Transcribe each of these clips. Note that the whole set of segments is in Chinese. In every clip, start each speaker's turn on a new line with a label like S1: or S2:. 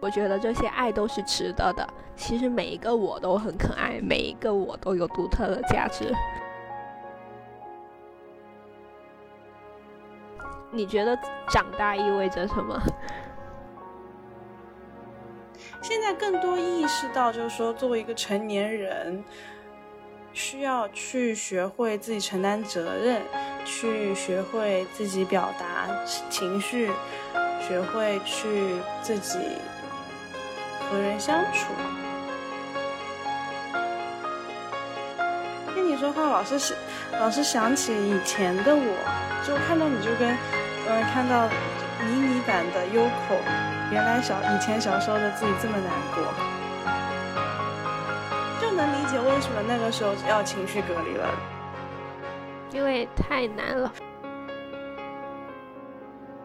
S1: 我觉得这些爱都是值得的。其实每一个我都很可爱，每一个我都有独特的价值。你觉得长大意味着什么？
S2: 现在更多意识到，就是说，作为一个成年人，需要去学会自己承担责任，去学会自己表达情绪，学会去自己和人相处。听你说话，老是想，老是想起以前的我，就看到你就跟，嗯，看到迷你版的优酷。原来小以前小时候的自己这么难过，就能理解为什么那个时候要情绪隔离了，
S1: 因为太难了。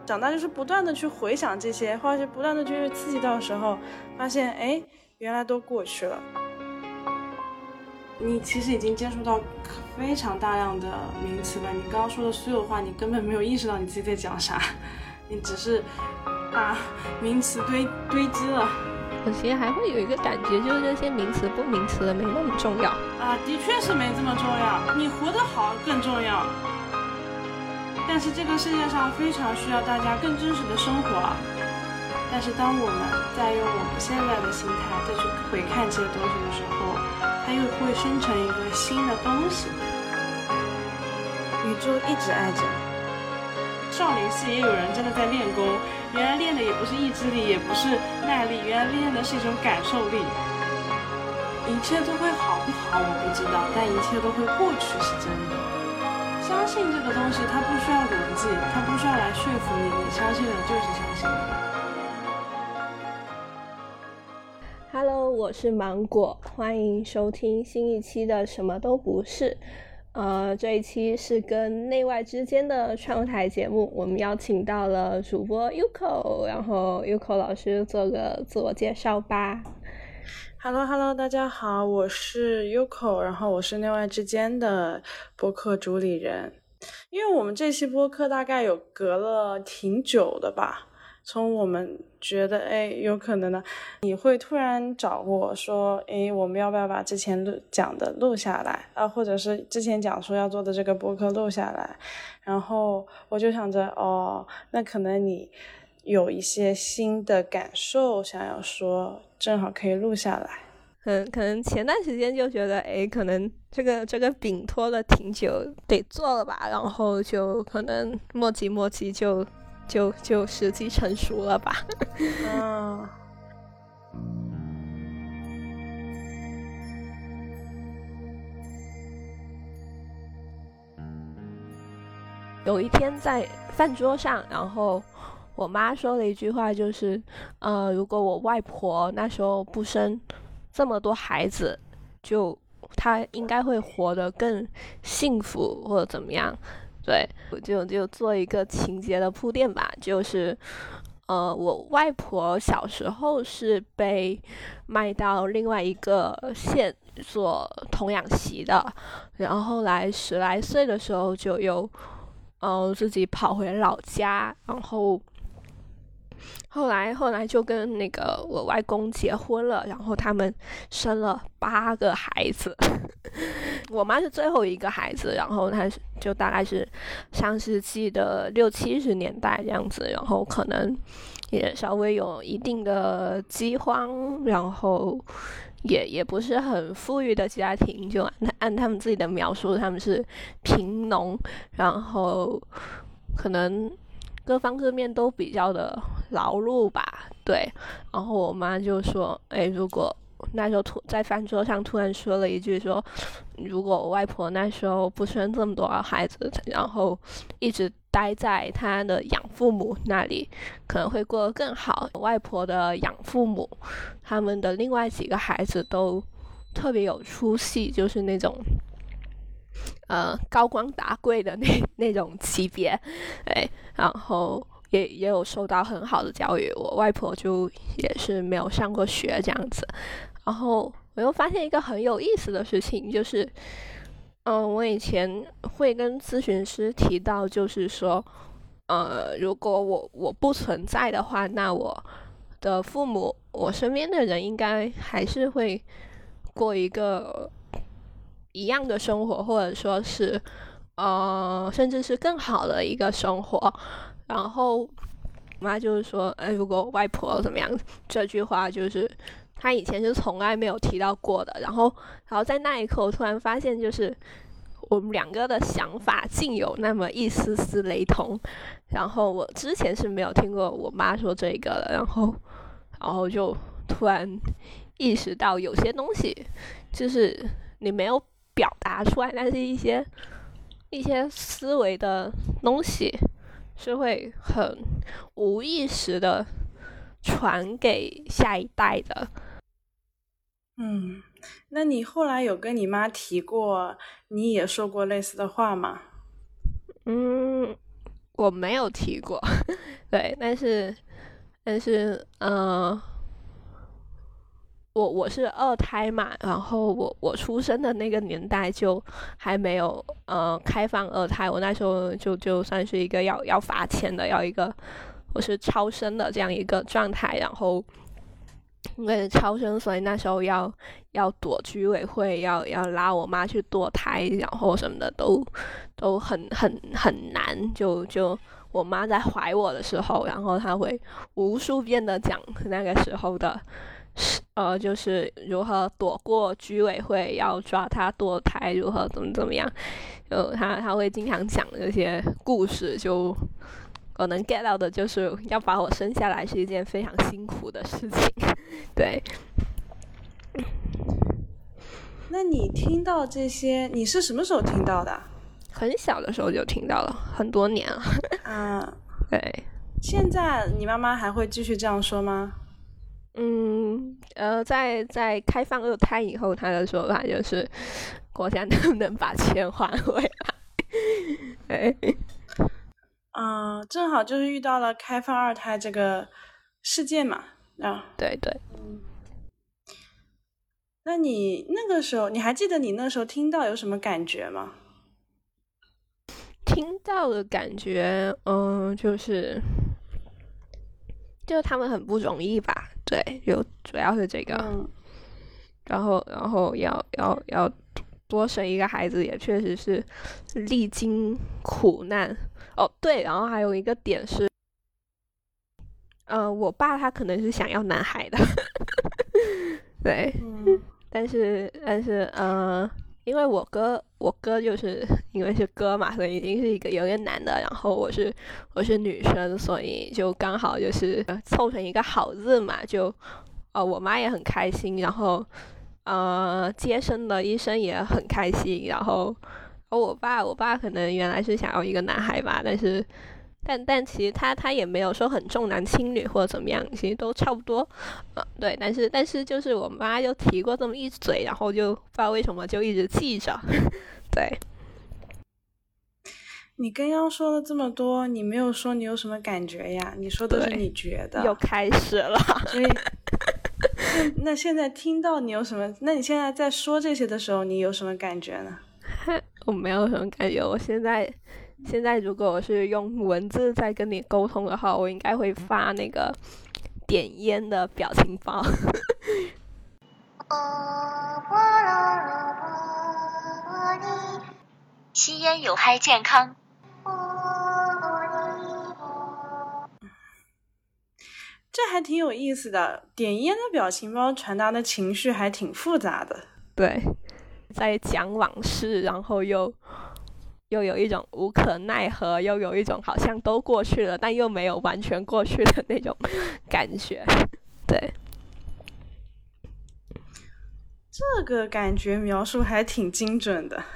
S2: 长大就是不断的去回想这些，或者是不断的去刺激到时候，发现哎，原来都过去了。你其实已经接触到非常大量的名词了，你刚刚说的所有话，你根本没有意识到你自己在讲啥，你只是。把名词堆堆积了，
S1: 我其实还会有一个感觉，就是这些名词不名词的没那么重要
S2: 啊，的确是没这么重要，你活得好更重要。但是这个世界上非常需要大家更真实的生活。但是当我们在用我们现在的心态再去回看这些东西的时候，它又会生成一个新的东西。宇宙一直爱着你。少林寺也有人真的在练功，原来练的也不是意志力，也不是耐力，原来练的是一种感受力。一切都会好不好我不知道，但一切都会过去是真的。相信这个东西，它不需要逻辑，它不需要来说服你，你相信了就是相信。
S1: Hello，我是芒果，欢迎收听新一期的什么都不是。呃，这一期是跟内外之间的窗台节目，我们邀请到了主播 Uko，然后 Uko 老师做个自我介绍吧。
S2: Hello，Hello，大家好，我是 Uko，然后我是内外之间的播客主理人。因为我们这期播客大概有隔了挺久的吧。从我们觉得，哎，有可能呢，你会突然找我说，哎，我们要不要把之前录讲的录下来啊？或者是之前讲说要做的这个播客录下来？然后我就想着，哦，那可能你有一些新的感受想要说，正好可以录下来。
S1: 嗯，可能前段时间就觉得，哎，可能这个这个饼拖了挺久，得做了吧？然后就可能磨叽磨叽就。就就时机成熟了吧。嗯。有一天在饭桌上，然后我妈说了一句话，就是，呃，如果我外婆那时候不生这么多孩子，就她应该会活得更幸福或者怎么样。对，我就就做一个情节的铺垫吧，就是，呃，我外婆小时候是被卖到另外一个县做童养媳的，然后后来十来岁的时候就又，呃，自己跑回老家，然后。后来，后来就跟那个我外公结婚了，然后他们生了八个孩子。我妈是最后一个孩子，然后她就大概是上世纪的六七十年代这样子，然后可能也稍微有一定的饥荒，然后也也不是很富裕的家庭，就按按他们自己的描述，他们是贫农，然后可能。各方各面都比较的劳碌吧，对。然后我妈就说：“哎，如果那时候突在饭桌上突然说了一句说，如果我外婆那时候不生这么多孩子，然后一直待在她的养父母那里，可能会过得更好。外婆的养父母，他们的另外几个孩子都特别有出息，就是那种。”呃，高光大贵的那那种级别，哎，然后也也有受到很好的教育。我外婆就也是没有上过学这样子。然后我又发现一个很有意思的事情，就是，嗯，我以前会跟咨询师提到，就是说，呃，如果我我不存在的话，那我的父母我身边的人应该还是会过一个一样的生活，或者说是呃，甚至是更好的一个生活。然后我妈就是说，哎，如果外婆怎么样，这句话就是她以前是从来没有提到过的。然后，然后在那一刻，我突然发现，就是我们两个的想法竟有那么一丝丝雷同。然后我之前是没有听过我妈说这个的，然后，然后就突然意识到，有些东西就是你没有表达出来，但是一些一些思维的东西是会很无意识的传给下一代的。
S2: 嗯，那你后来有跟你妈提过，你也说过类似的话吗？
S1: 嗯。我没有提过，对，但是，但是，嗯，我我是二胎嘛，然后我我出生的那个年代就还没有呃开放二胎，我那时候就就算是一个要要罚钱的，要一个我是超生的这样一个状态，然后。因为超生，所以那时候要要躲居委会，要要拉我妈去堕胎，然后什么的都都很很很难。就就我妈在怀我的时候，然后她会无数遍的讲那个时候的，呃，就是如何躲过居委会要抓他堕胎，如何怎么怎么样，就他他会经常讲这些故事，就。我能 get 到的就是要把我生下来是一件非常辛苦的事情，对。
S2: 那你听到这些，你是什么时候听到的？
S1: 很小的时候就听到了，很多年了。
S2: 啊，
S1: 对。
S2: 现在你妈妈还会继续这样说吗？
S1: 嗯，呃，在在开放二胎以后，他的说法就是国家能不能把钱还回来？哎。
S2: 嗯，正好就是遇到了开放二胎这个事件嘛，啊，
S1: 对对，
S2: 嗯，那你那个时候你还记得你那时候听到有什么感觉吗？
S1: 听到的感觉，嗯，就是，就他们很不容易吧，对，就主要是这个，然后然后要要要多生一个孩子，也确实是历经苦难。哦，对，然后还有一个点是，呃，我爸他可能是想要男孩的，对，但是但是呃，因为我哥我哥就是因为是哥嘛，所以已经是一个有点男的，然后我是我是女生，所以就刚好就是凑成一个好字嘛，就呃我妈也很开心，然后呃接生的医生也很开心，然后。我爸，我爸可能原来是想要一个男孩吧，但是，但但其实他他也没有说很重男轻女或者怎么样，其实都差不多，啊，对，但是但是就是我妈就提过这么一嘴，然后就不知道为什么就一直记着，对。
S2: 你刚刚说了这么多，你没有说你有什么感觉呀？你说的是你觉得。
S1: 又开始了。
S2: 所以，那现在听到你有什么？那你现在在说这些的时候，你有什么感觉呢？
S1: 我没有什么感觉。我现在，现在如果我是用文字在跟你沟通的话，我应该会发那个点烟的表情包。
S2: 吸烟有害健康。这还挺有意思的，点烟的表情包传达的情绪还挺复杂的。
S1: 对。在讲往事，然后又又有一种无可奈何，又有一种好像都过去了，但又没有完全过去的那种 感觉。对，
S2: 这个感觉描述还挺精准的。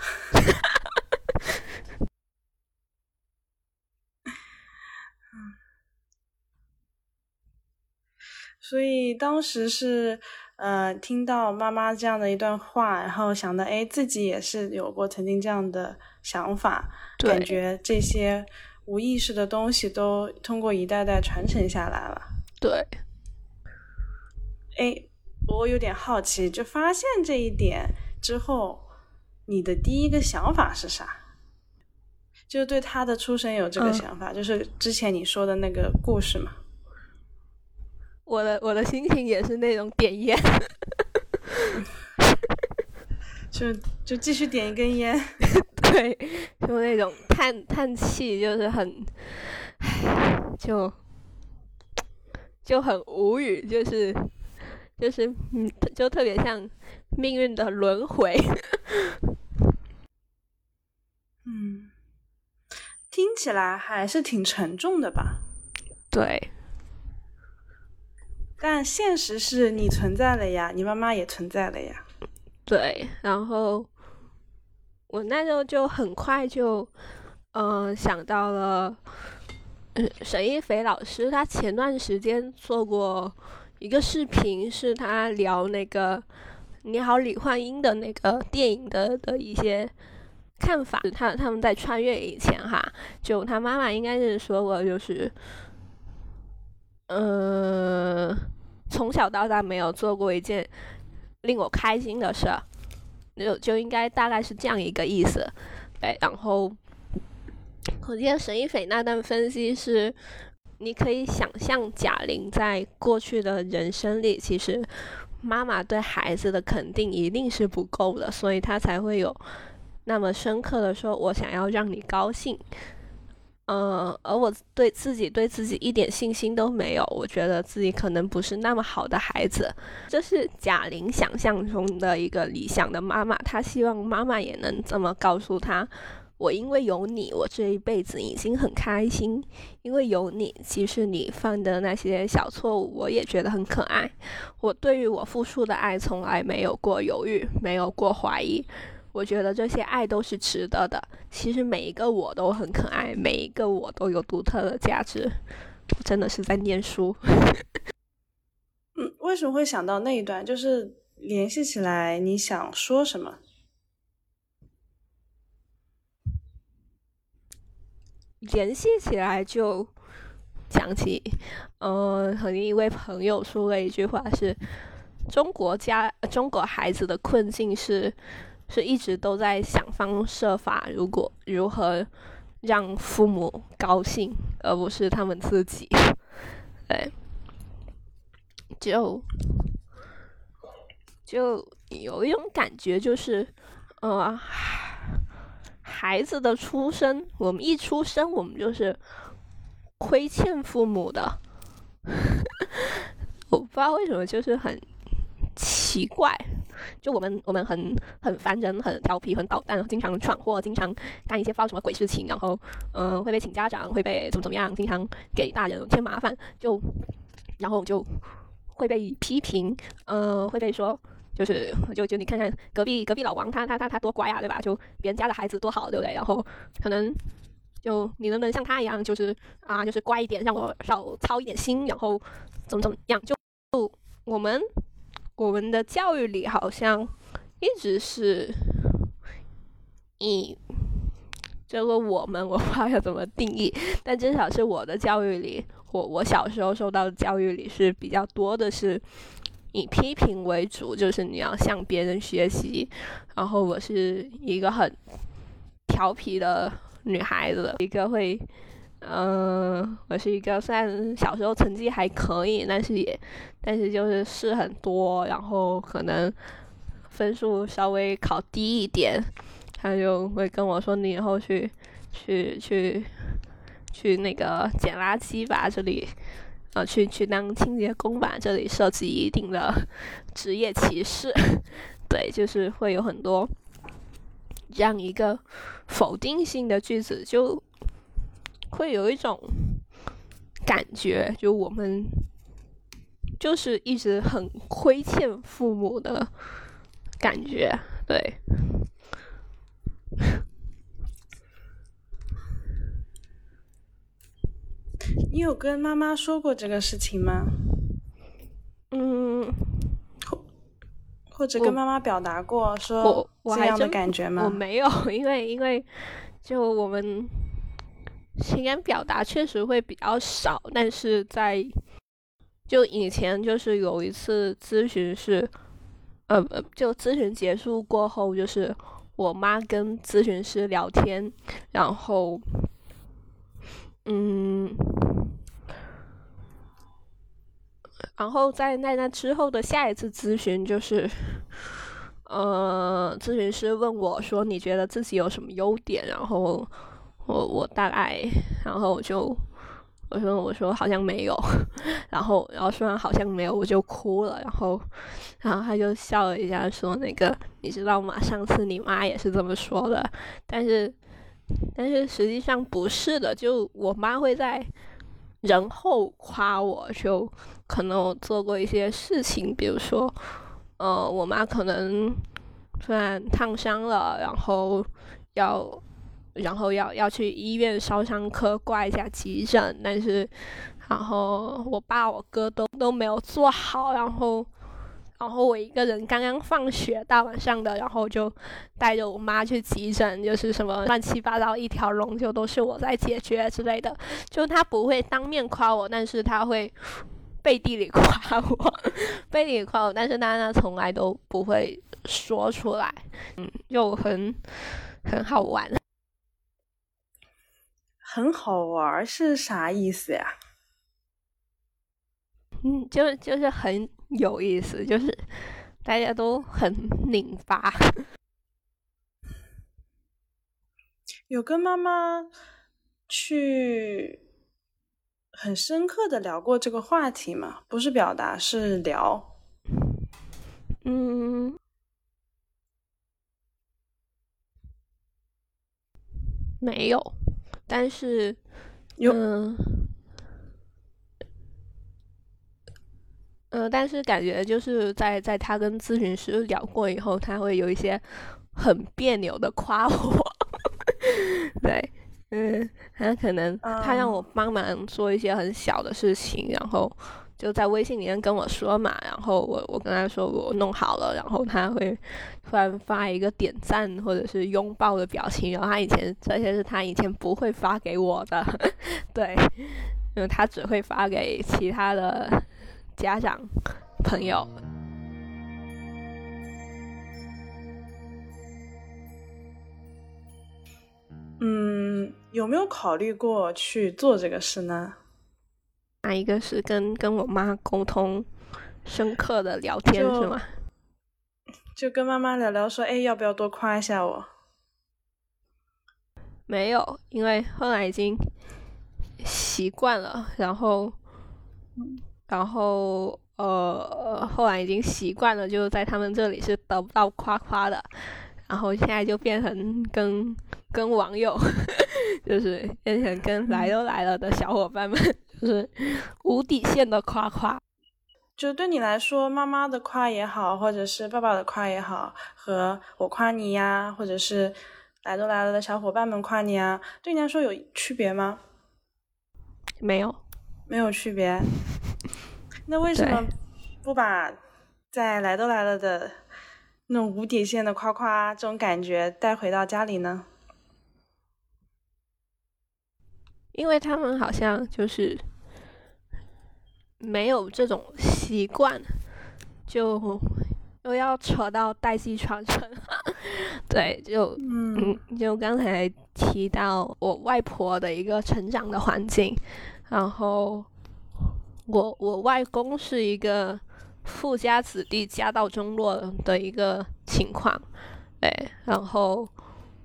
S2: 所以当时是。呃，听到妈妈这样的一段话，然后想到，哎，自己也是有过曾经这样的想法，感觉这些无意识的东西都通过一代代传承下来了。
S1: 对。
S2: 哎，我有点好奇，就发现这一点之后，你的第一个想法是啥？就对他的出生有这个想法，就是之前你说的那个故事嘛。
S1: 我的我的心情也是那种点烟，
S2: 就就继续点一根烟，
S1: 对，就那种叹叹气，就是很，就就很无语，就是就是嗯，就特别像命运的轮回。
S2: 嗯，听起来还是挺沉重的吧？
S1: 对。
S2: 但现实是你存在了呀，你妈妈也存在了呀。
S1: 对，然后我那时候就很快就，嗯，想到了，嗯，沈一菲老师，他前段时间做过一个视频，是他聊那个《你好，李焕英》的那个电影的的一些看法。他他们在穿越以前哈，就他妈妈应该是说过，就是。嗯，从小到大没有做过一件令我开心的事，就就应该大概是这样一个意思。对，然后我记得沈一斐那段分析是，你可以想象贾玲在过去的人生里，其实妈妈对孩子的肯定一定是不够的，所以她才会有那么深刻的说：“我想要让你高兴。”嗯，而我对自己对自己一点信心都没有，我觉得自己可能不是那么好的孩子。这是贾玲想象中的一个理想的妈妈，她希望妈妈也能这么告诉她：我因为有你，我这一辈子已经很开心。因为有你，即使你犯的那些小错误，我也觉得很可爱。我对于我付出的爱，从来没有过犹豫，没有过怀疑。我觉得这些爱都是值得的。其实每一个我都很可爱，每一个我都有独特的价值。我真的是在念书。
S2: 嗯，为什么会想到那一段？就是联系起来，你想说什么？
S1: 联系起来就讲起，嗯，和一位朋友说了一句话：是中国家中国孩子的困境是。是一直都在想方设法，如果如何让父母高兴，而不是他们自己。对，就就有一种感觉，就是呃，孩子的出生，我们一出生，我们就是亏欠父母的。我不知道为什么，就是很奇怪。就我们，我们很很烦人，很调皮，很捣蛋，经常闯祸，经常干一些不知道什么鬼事情，然后，嗯，会被请家长，会被怎么怎么样，经常给大人添麻烦，就，然后就会被批评，嗯，会被说，就是，就就你看看隔壁隔壁老王，他他他他多乖啊，对吧？就别人家的孩子多好，对不对？然后可能就你能不能像他一样，就是啊，就是乖一点，让我少操一点心，然后怎么怎么样？就就我们。我们的教育里好像一直是以这个我们，我不知道要怎么定义，但至少是我的教育里，我我小时候受到的教育里是比较多的是以批评为主，就是你要向别人学习。然后我是一个很调皮的女孩子，一个会。嗯，我是一个虽然小时候成绩还可以，但是也，但是就是事很多，然后可能分数稍微考低一点，他就会跟我说：“你以后去，去去去那个捡垃圾吧，这里，呃，去去当清洁工吧，这里涉及一定的职业歧视。”对，就是会有很多这样一个否定性的句子就。会有一种感觉，就我们就是一直很亏欠父母的感觉，对。
S2: 你有跟妈妈说过这个事情吗？
S1: 嗯，
S2: 或或者跟妈妈表达过说这样的感觉吗？
S1: 我没有，因为因为就我们。情感表达确实会比较少，但是在就以前就是有一次咨询是，呃，就咨询结束过后，就是我妈跟咨询师聊天，然后，嗯，然后在那那之后的下一次咨询就是，呃，咨询师问我说：“你觉得自己有什么优点？”然后我我大概，然后我就我说我说好像没有，然后然后说完好像没有，我就哭了。然后然后他就笑了一下，说：“那个你知道吗？上次你妈也是这么说的，但是但是实际上不是的，就我妈会在。”人后夸我，就可能我做过一些事情，比如说，呃，我妈可能突然烫伤了，然后要，然后要要去医院烧伤科挂一下急诊，但是，然后我爸我哥都都没有做好，然后。然后我一个人刚刚放学，大晚上的，然后就带着我妈去急诊，就是什么乱七八糟一条龙，就都是我在解决之类的。就他不会当面夸我，但是他会背地里 夸我，背地里夸我，但是他呢从来都不会说出来，嗯，就很很好玩，
S3: 很好玩是啥意思呀？
S1: 嗯，就就是很。有意思，就是大家都很拧巴。
S3: 有跟妈妈去很深刻的聊过这个话题吗？不是表达，是聊。
S1: 嗯，没有，但是
S3: 嗯。
S1: 嗯，但是感觉就是在在他跟咨询师聊过以后，他会有一些很别扭的夸我。对，嗯，他可能他让我帮忙做一些很小的事情，然后就在微信里面跟我说嘛，然后我我跟他说我弄好了，然后他会突然发一个点赞或者是拥抱的表情，然后他以前这些是他以前不会发给我的，对，因为他只会发给其他的。家长、朋友，
S3: 嗯，有没有考虑过去做这个事呢？
S1: 哪一个是跟跟我妈沟通、深刻的聊天是吗？
S3: 就跟妈妈聊聊，说，哎，要不要多夸一下我？
S1: 没有，因为后来已经习惯了，然后。然后，呃，后来已经习惯了，就在他们这里是得不到夸夸的。然后现在就变成跟跟网友，就是变成跟来都来了的小伙伴们，就是无底线的夸夸。
S3: 就对你来说，妈妈的夸也好，或者是爸爸的夸也好，和我夸你呀，或者是来都来了的小伙伴们夸你啊，对你来说有区别吗？
S1: 没有，
S3: 没有区别。那为什么不把在来都来了的那种无底线的夸夸这种感觉带回到家里呢？
S1: 因为他们好像就是没有这种习惯，就又要扯到代际传承。对，就嗯，就刚才提到我外婆的一个成长的环境，然后。我我外公是一个富家子弟，家道中落的一个情况，对。然后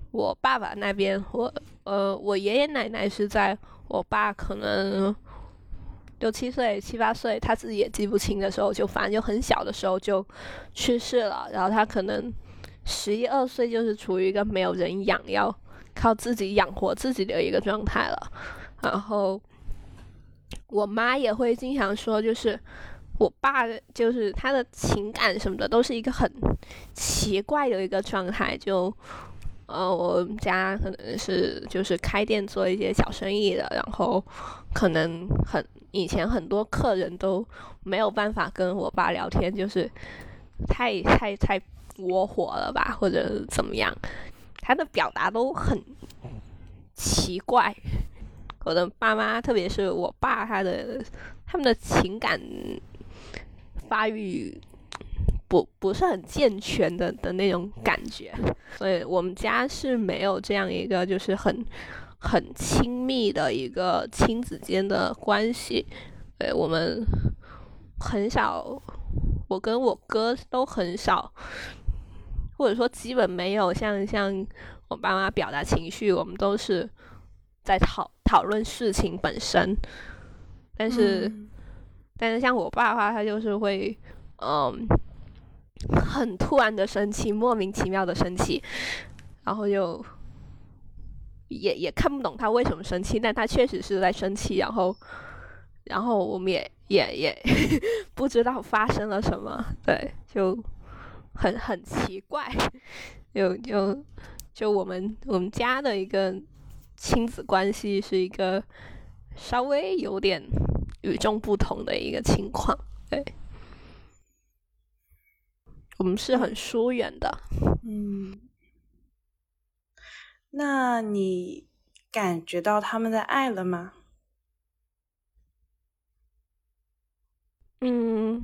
S1: 我爸爸那边，我呃，我爷爷奶奶是在我爸可能六七岁、七八岁，他自己也记不清的时候，就反正就很小的时候就去世了。然后他可能十一二岁就是处于一个没有人养，要靠自己养活自己的一个状态了。然后。我妈也会经常说，就是我爸，就是他的情感什么的，都是一个很奇怪的一个状态。就呃，我们家可能是就是开店做一些小生意的，然后可能很以前很多客人都没有办法跟我爸聊天，就是太太太窝火了吧，或者怎么样，他的表达都很奇怪。我的爸妈，特别是我爸，他的他们的情感发育不不是很健全的的那种感觉，所以我们家是没有这样一个就是很很亲密的一个亲子间的关系。对我们很少，我跟我哥都很少，或者说基本没有像像我爸妈表达情绪，我们都是在讨讨论事情本身。但是，但是像我爸的话，他就是会，嗯，很突然的生气，莫名其妙的生气，然后就也也看不懂他为什么生气，但他确实是在生气，然后，然后我们也也也 不知道发生了什么，对，就很很奇怪，就就就我们我们家的一个亲子关系是一个。稍微有点与众不同的一个情况，对，我们是很疏远的。
S2: 嗯，那你感觉到他们的爱了吗？
S1: 嗯，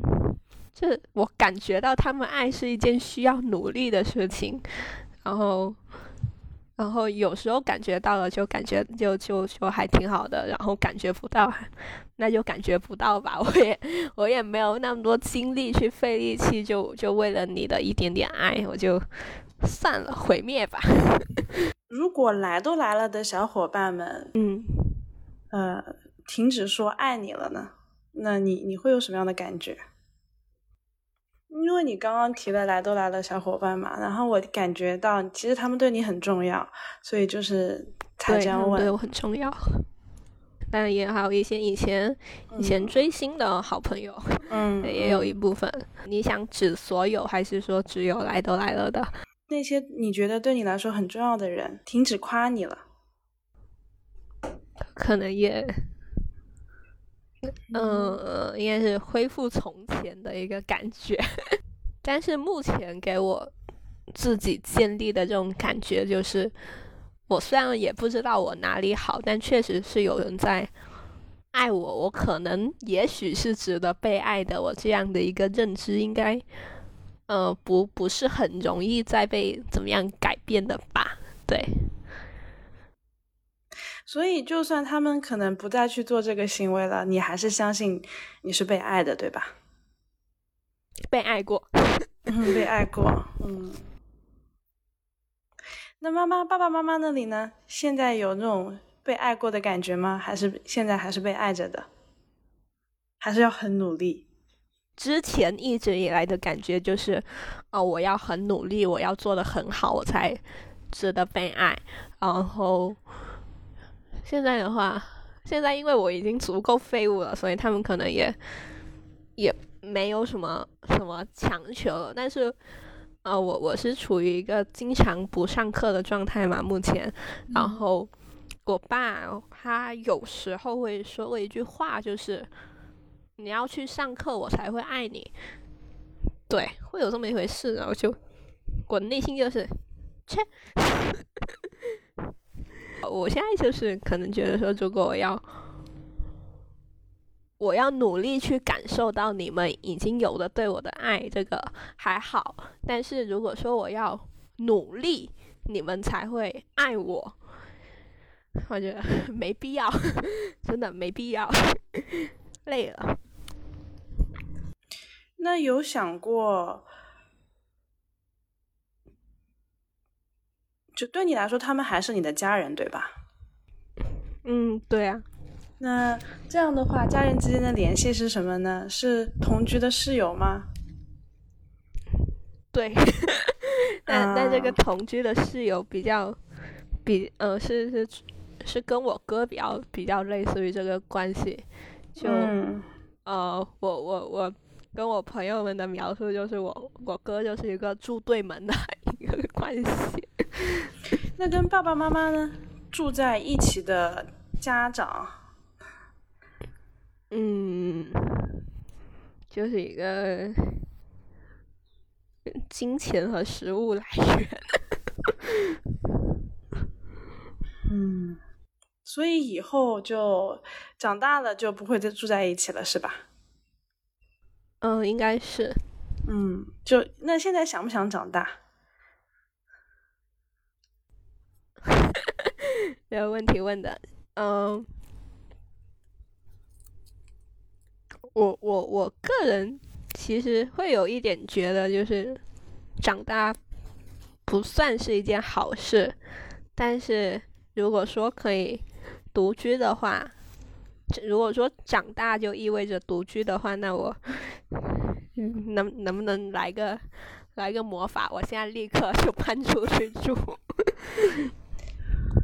S1: 这我感觉到他们爱是一件需要努力的事情，然后。然后有时候感觉到了，就感觉就就就还挺好的。然后感觉不到，那就感觉不到吧。我也我也没有那么多精力去费力气，就就为了你的一点点爱，我就算了，毁灭吧。
S2: 如果来都来了的小伙伴们，
S1: 嗯，
S2: 呃，停止说爱你了呢？那你你会有什么样的感觉？因为你刚刚提了来都来了小伙伴嘛，然后我感觉到其实他们对你很重要，所以就是才这样问。
S1: 对我很重要，但也还有一些以前以前追星的好朋友，
S2: 嗯，
S1: 也有一部分。你想指所有，还是说只有来都来了的
S2: 那些你觉得对你来说很重要的人停止夸你了？
S1: 可能也。嗯，应该是恢复从前的一个感觉，但是目前给我自己建立的这种感觉就是，我虽然也不知道我哪里好，但确实是有人在爱我，我可能也许是值得被爱的，我这样的一个认知应该，呃，不不是很容易再被怎么样改变的吧？对。
S2: 所以，就算他们可能不再去做这个行为了，你还是相信你是被爱的，对吧？
S1: 被爱过，
S2: 被爱过，嗯。那妈妈、爸爸妈妈那里呢？现在有那种被爱过的感觉吗？还是现在还是被爱着的？还是要很努力？
S1: 之前一直以来的感觉就是，哦，我要很努力，我要做的很好，我才值得被爱，然后。现在的话，现在因为我已经足够废物了，所以他们可能也也没有什么什么强求了。但是，呃，我我是处于一个经常不上课的状态嘛，目前。然后，我爸他有时候会说过一句话，就是你要去上课，我才会爱你。对，会有这么一回事。然后就我内心就是，切。我现在就是可能觉得说，如果我要，我要努力去感受到你们已经有的对我的爱，这个还好。但是如果说我要努力，你们才会爱我，我觉得没必要，真的没必要，累了。
S2: 那有想过？就对你来说，他们还是你的家人，对吧？
S1: 嗯，对啊。
S2: 那这样的话，家人之间的联系是什么呢？是同居的室友吗？
S1: 对。但但这个同居的室友比较，比呃是是是跟我哥比较比较类似于这个关系。就呃，我我我跟我朋友们的描述就是，我我哥就是一个住对门的 一个关系。
S2: 那跟爸爸妈妈呢住在一起的家长，
S1: 嗯，就是一个金钱和食物来源。
S2: 嗯，所以以后就长大了就不会再住在一起了，是吧？
S1: 嗯，应该是。
S2: 嗯，就那现在想不想长大？
S1: 这个问题问的，嗯，我我我个人其实会有一点觉得，就是长大不算是一件好事，但是如果说可以独居的话，如果说长大就意味着独居的话，那我能能不能来个来个魔法？我现在立刻就搬出去住。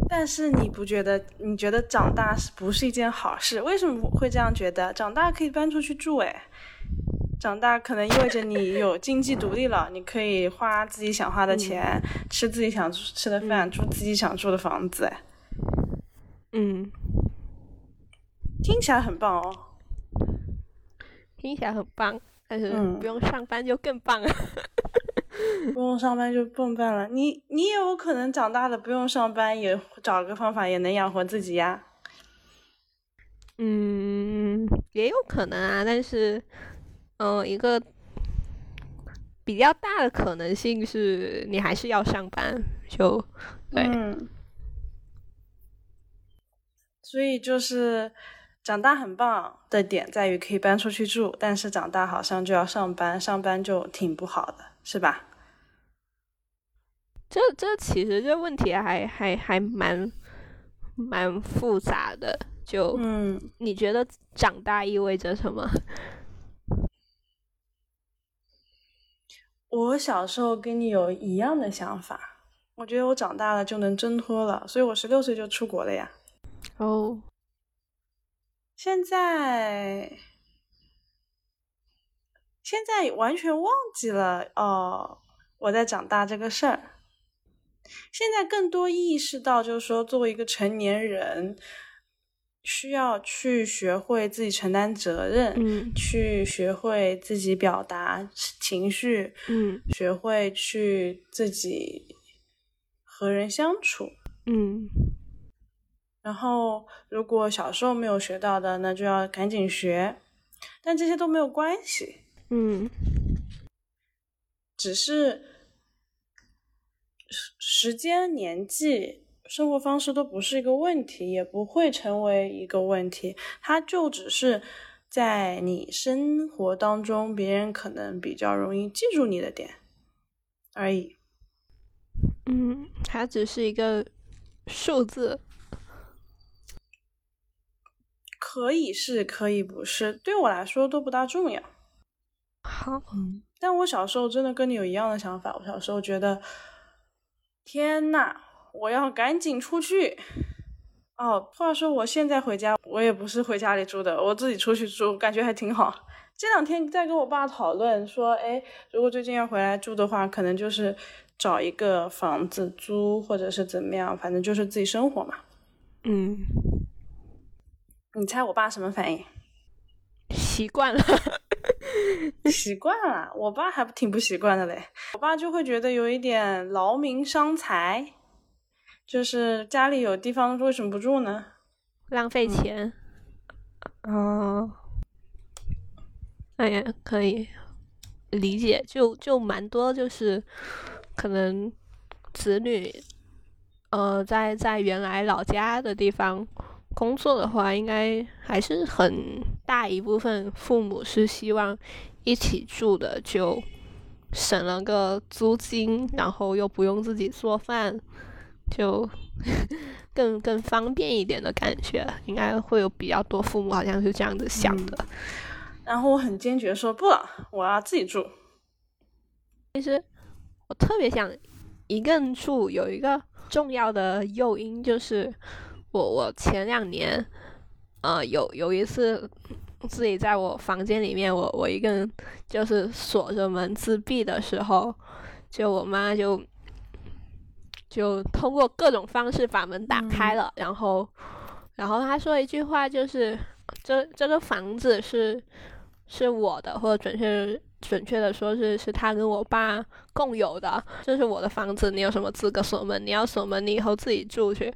S2: 但是你不觉得？你觉得长大是不是一件好事？为什么会这样觉得？长大可以搬出去住，哎，长大可能意味着你有经济独立了，你可以花自己想花的钱，吃自己想吃的饭，住自己想住的房子，哎，
S1: 嗯，
S2: 听起来很棒哦，
S1: 听起来很棒，但是不用上班就更棒了。
S2: 不用上班就蹦笨了，你你也有可能长大了不用上班，也找个方法也能养活自己呀。
S1: 嗯，也有可能啊，但是，嗯，一个比较大的可能性是你还是要上班，就对。
S2: 所以就是长大很棒的点在于可以搬出去住，但是长大好像就要上班，上班就挺不好的，是吧？
S1: 这这其实这问题还还还蛮蛮复杂的，就
S2: 嗯，
S1: 你觉得长大意味着什么？
S2: 我小时候跟你有一样的想法，我觉得我长大了就能挣脱了，所以我十六岁就出国了呀。
S1: 哦，
S2: 现在现在完全忘记了哦，我在长大这个事儿。现在更多意识到，就是说，作为一个成年人，需要去学会自己承担责任，
S1: 嗯，
S2: 去学会自己表达情绪，
S1: 嗯，
S2: 学会去自己和人相处，
S1: 嗯。
S2: 然后，如果小时候没有学到的，那就要赶紧学。但这些都没有关系，
S1: 嗯，
S2: 只是。时间、年纪、生活方式都不是一个问题，也不会成为一个问题。它就只是在你生活当中，别人可能比较容易记住你的点而已。
S1: 嗯，它只是一个数字，
S2: 可以是，可以不是，对我来说都不大重要。
S1: 好，
S2: 嗯，但我小时候真的跟你有一样的想法。我小时候觉得。天呐，我要赶紧出去！哦，话说我现在回家，我也不是回家里住的，我自己出去住，感觉还挺好。这两天在跟我爸讨论说，哎，如果最近要回来住的话，可能就是找一个房子租，或者是怎么样，反正就是自己生活嘛。
S1: 嗯，
S2: 你猜我爸什么反应？
S1: 习惯了。
S2: 习惯了，我爸还挺不习惯的嘞。我爸就会觉得有一点劳民伤财，就是家里有地方为什么不住呢？
S1: 浪费钱。哦，哎呀，可以理解，就就蛮多，就是可能子女呃在在原来老家的地方。工作的话，应该还是很大一部分父母是希望一起住的，就省了个租金，然后又不用自己做饭，就 更更方便一点的感觉。应该会有比较多父母好像是这样子想的。
S2: 然后我很坚决说不，我要自己住。
S1: 其实我特别想一个人住，有一个重要的诱因就是。我我前两年，呃，有有一次自己在我房间里面，我我一个人就是锁着门自闭的时候，就我妈就就通过各种方式把门打开了，然后然后她说一句话，就是这这个房子是是我的，或者准确准确的说是是他跟我爸共有的，这是我的房子，你有什么资格锁门？你要锁门，你以后自己住去。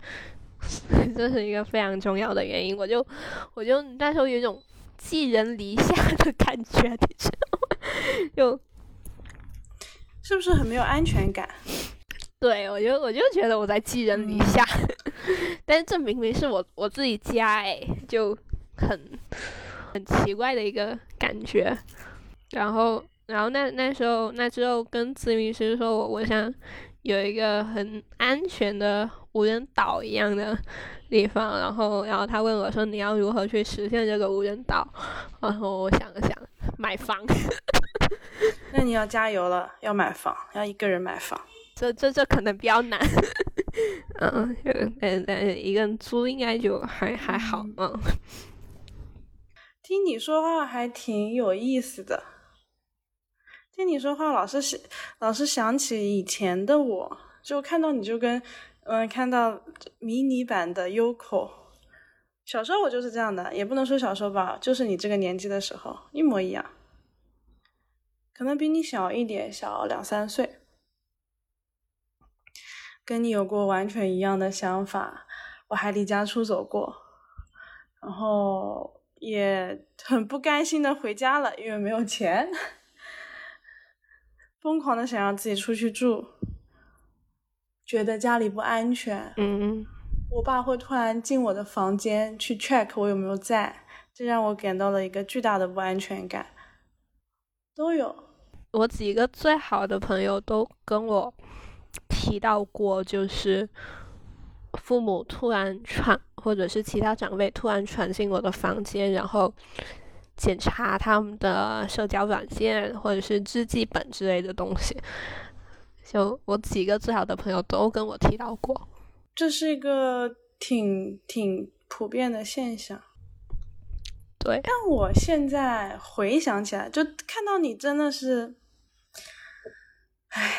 S1: 这是一个非常重要的原因，我就我就那时候有一种寄人篱下的感觉，你知道吗？
S2: 就是不是很没有安全感？
S1: 对，我就我就觉得我在寄人篱下，但是这明明是我我自己家哎，就很很奇怪的一个感觉。然后，然后那那时候那之后跟咨询师说，我我想有一个很安全的无人岛一样的地方。然后，然后他问我说，你要如何去实现这个无人岛？然后我想了想，买房。
S2: 那你要加油了，要买房，要一个人买房。
S1: 这这这可能比较难。嗯，但但，一个人租应该就还还好。嗯，
S2: 听你说话还挺有意思的。听你说话，老是想，老是想起以前的我，就看到你就跟，嗯，看到迷你版的 Yoko。小时候我就是这样的，也不能说小时候吧，就是你这个年纪的时候一模一样。可能比你小一点，小两三岁，跟你有过完全一样的想法。我还离家出走过，然后也很不甘心的回家了，因为没有钱。疯狂的想要自己出去住，觉得家里不安全。
S1: 嗯，
S2: 我爸会突然进我的房间去 check 我有没有在，这让我感到了一个巨大的不安全感。都有，
S1: 我几个最好的朋友都跟我提到过，就是父母突然闯，或者是其他长辈突然闯进我的房间，然后。检查他们的社交软件或者是日记本之类的东西，就我几个最好的朋友都跟我提到过，
S2: 这是一个挺挺普遍的现象。
S1: 对，
S2: 但我现在回想起来，就看到你真的是，唉，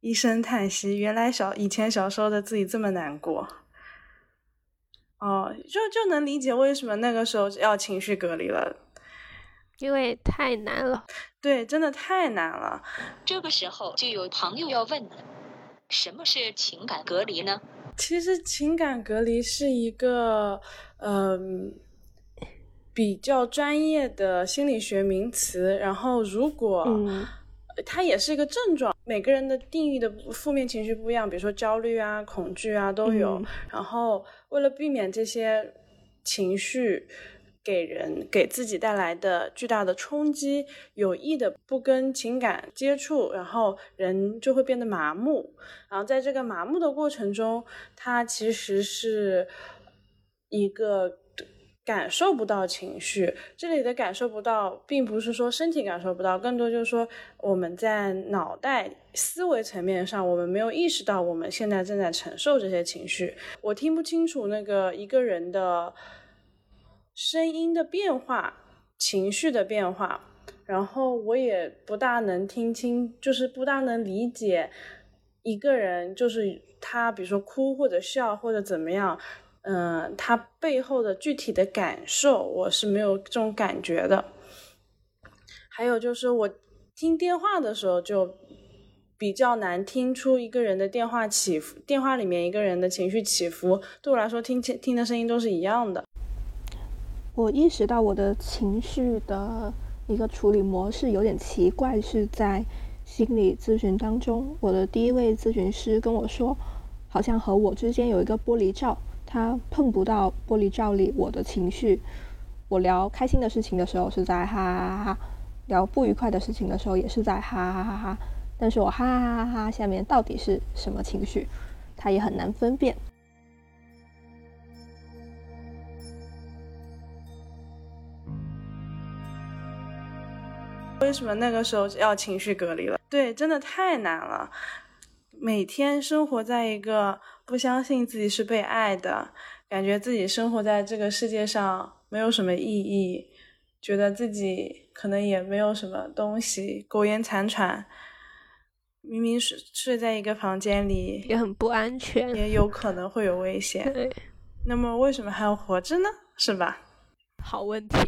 S2: 一声叹息，原来小以前小时候的自己这么难过。哦，就就能理解为什么那个时候要情绪隔离了，
S1: 因为太难了。
S2: 对，真的太难了。
S4: 这个时候就有朋友要问：什么是情感隔离呢？
S2: 其实情感隔离是一个嗯比较专业的心理学名词。然后，如果它也是一个症状，每个人的定义的负面情绪不一样，比如说焦虑啊、恐惧啊都有。然后。为了避免这些情绪给人给自己带来的巨大的冲击，有意的不跟情感接触，然后人就会变得麻木。然后在这个麻木的过程中，他其实是一个。感受不到情绪，这里的感受不到，并不是说身体感受不到，更多就是说我们在脑袋思维层面上，我们没有意识到我们现在正在承受这些情绪。我听不清楚那个一个人的声音的变化、情绪的变化，然后我也不大能听清，就是不大能理解一个人，就是他，比如说哭或者笑或者怎么样。嗯，他背后的具体的感受，我是没有这种感觉的。还有就是，我听电话的时候，就比较难听出一个人的电话起伏，电话里面一个人的情绪起伏，对我来说，听听听的声音都是一样的。
S1: 我意识到我的情绪的一个处理模式有点奇怪，是在心理咨询当中，我的第一位咨询师跟我说，好像和我之间有一个玻璃罩。他碰不到玻璃罩里我的情绪。我聊开心的事情的时候是在哈哈哈哈，聊不愉快的事情的时候也是在哈哈哈哈。但是我哈哈哈哈下面到底是什么情绪，他也很难分辨。
S2: 为什么那个时候要情绪隔离了？对，真的太难了。每天生活在一个。不相信自己是被爱的，感觉自己生活在这个世界上没有什么意义，觉得自己可能也没有什么东西，苟延残喘。明明是睡在一个房间里，
S1: 也很不安全，
S2: 也有可能会有危险。
S1: 对，
S2: 那么为什么还要活着呢？是吧？
S1: 好问题，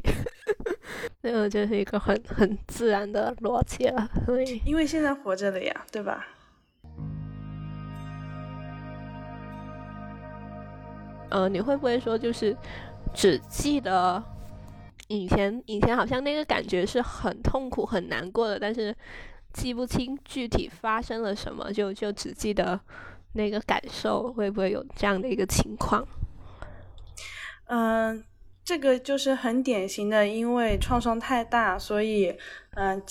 S1: 那个就是一个很很自然的逻辑了。所以，
S2: 因为现在活着的呀，对吧？
S1: 呃，你会不会说就是只记得以前以前好像那个感觉是很痛苦很难过的，但是记不清具体发生了什么，就就只记得那个感受，会不会有这样的一个情况？
S2: 嗯，这个就是很典型的，因为创伤太大，所以嗯、呃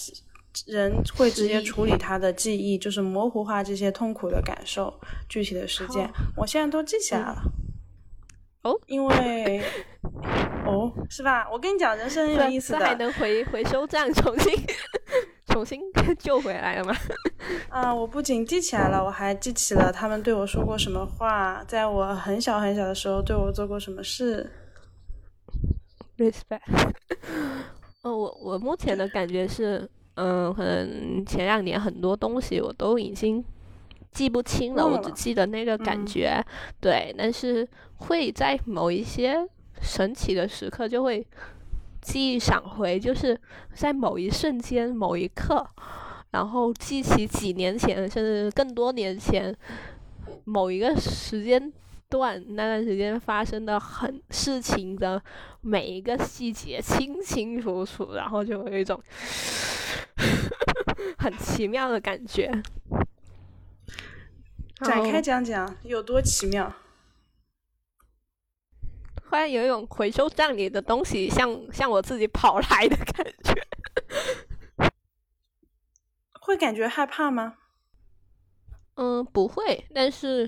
S2: 人会直接处理他的记忆，就是模糊化这些痛苦的感受、具体的事件。我现在都记起来了。
S1: 哦，
S2: 因为 哦，是吧？我跟你讲，人生很有意思
S1: 这还。能回回收站重新重新救回来了吗？
S2: 啊、我不仅记起来了，我还记起了他们对我说过什么话，在我很小很小的时候对我做过什么事。
S1: Respect。呃，我我目前的感觉是，嗯、可能前两年很多东西我都已经记不清了，
S2: 了
S1: 我只记得那个感
S2: 嗯。
S1: 觉，对，但是会在某一些神奇的时刻就会记忆闪回，就是在某一瞬间、某一刻，然后记起几年前，甚至更多年前某一个时间段那段时间发生的很事情的每一个细节清清楚楚，然后就有一种很奇妙的感觉。
S2: 展开讲讲有多奇妙。
S1: 忽然有一种回收站里的东西向向我自己跑来的感觉。
S2: 会感觉害怕吗？
S1: 嗯，不会，但是，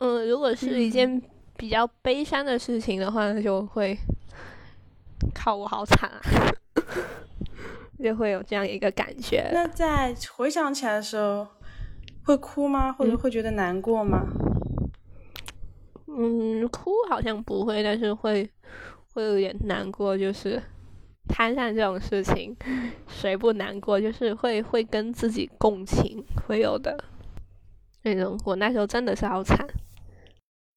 S1: 嗯，如果是一件比较悲伤的事情的话，就会，靠，我好惨啊，就会有这样一个感觉。
S2: 那在回想起来的时候，会哭吗？或者
S1: 嗯
S2: 会觉得难过吗？
S1: 嗯，哭好像不会，但是会会有点难过，就是摊上这种事情，谁不难过？就是会会跟自己共情，会有的那种。我那时候真的是好惨，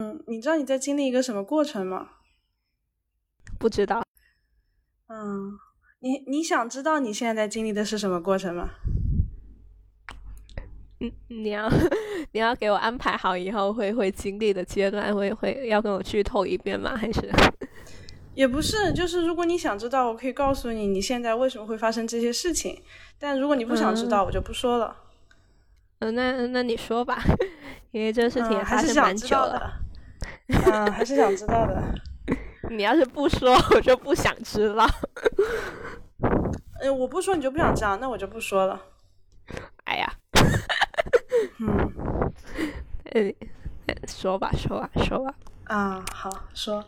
S2: 嗯，你知道你在经历一个什么过程吗？
S1: 不知道。
S2: 嗯，你你想知道你现在在经历的是什么过程吗？
S1: 嗯，你要 你要给我安排好以后会会经历的阶段，会会要跟我剧透一遍吗？还是
S2: 也不是，就是如果你想知道，我可以告诉你你现在为什么会发生这些事情。但如果你不想知道，我就不说了。
S1: 嗯、那那你说吧，因为这事情
S2: 还
S1: 发生
S2: 是
S1: 蛮久了。
S2: 嗯，还是想知道的。
S1: 你要是不说，我就不想知道。
S2: 嗯，我不说你就不想知道，那我就不说了。
S1: 哎呀，
S2: 嗯
S1: 嗯，说吧，说吧，说吧。
S2: 啊，好说。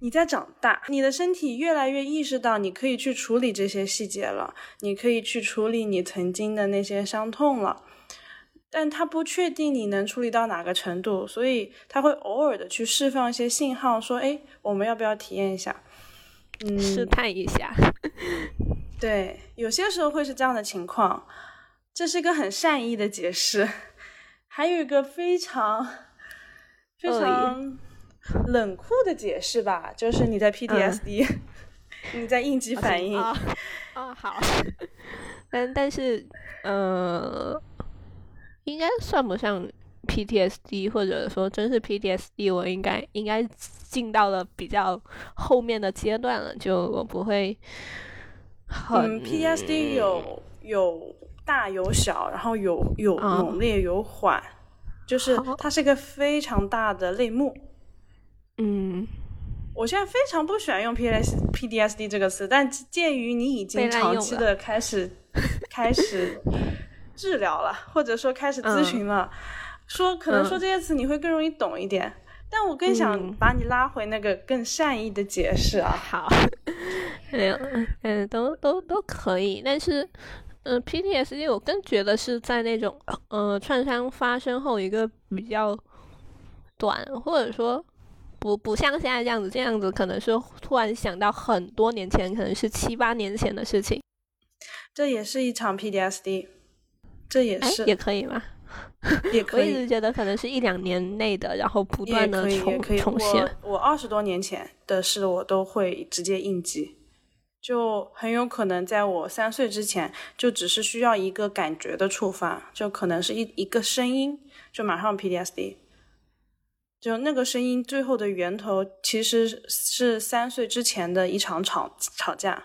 S2: 你在长大，你的身体越来越意识到你可以去处理这些细节了，你可以去处理你曾经的那些伤痛了，但他不确定你能处理到哪个程度，所以他会偶尔的去释放一些信号，说：“哎，我们要不要体验一下？”嗯，
S1: 试探一下。
S2: 对，有些时候会是这样的情况，这是一个很善意的解释。还有一个非常非常冷酷的解释吧，就是你在 PTSD，你在应激反应。
S1: 啊啊，好。但但是，呃，应该算不上 PTSD，或者说真是 PTSD，我应该应该进到了比较后面的阶段了，就我不会很
S2: 嗯，PTSD 有有大有小，然后有有
S1: 啊。
S2: 猛烈有缓，就是它是一个非常大的类目。
S1: 嗯。
S2: 我现在非常不喜欢用 PS PTSD 这个词，但鉴于你已经长期的开始开始治疗了，或者说开始咨询了，说可能说
S1: 嗯。
S2: 这些词你会更容易懂一点。但我更想
S1: 嗯。
S2: 把你拉回那个更善意的解释啊，
S1: 好，没有，嗯，都都都可以，但是，嗯、p t s d 我更觉得是在那种呃创伤发生后一个比较短，或者说不不像现在这样子，这样子可能是突然想到很多年前，可能是七八年前的事情，
S2: 这也是一场 PTSD，这也
S1: 哎，
S2: 是
S1: 也可以吗？
S2: 也可以我
S1: 一直觉得可能是一两年内的，然后不断的重。重现。
S2: 我我二十多年前的事，我都会直接应激，就很有可能在我三岁之前，就只是需要一个感觉的触发，就可能是一一个声音，就马上 PTSD。就那个声音最后的源头，其实是三岁之前的一场吵吵架。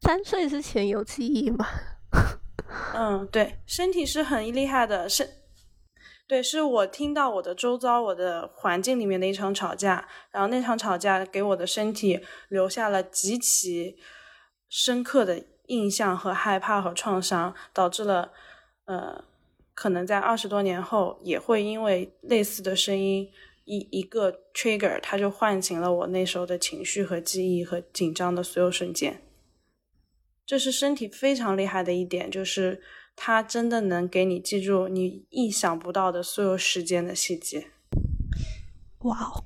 S1: 三岁之前有记忆吗？
S2: 嗯，对，身体是很厉害的，是对，是我听到我的周遭、我的环境里面的一场吵架，然后那场吵架给我的身体留下了极其深刻的印象和害怕和创伤，导致了呃，可能在二十多年后也会因为类似的声音一一个 trigger，它就唤醒了我那时候的情绪和记忆和紧张的所有瞬间。这是身体非常厉害的一点，就是它真的能给你记住你意想不到的所有时间的细节。
S1: 哇哦，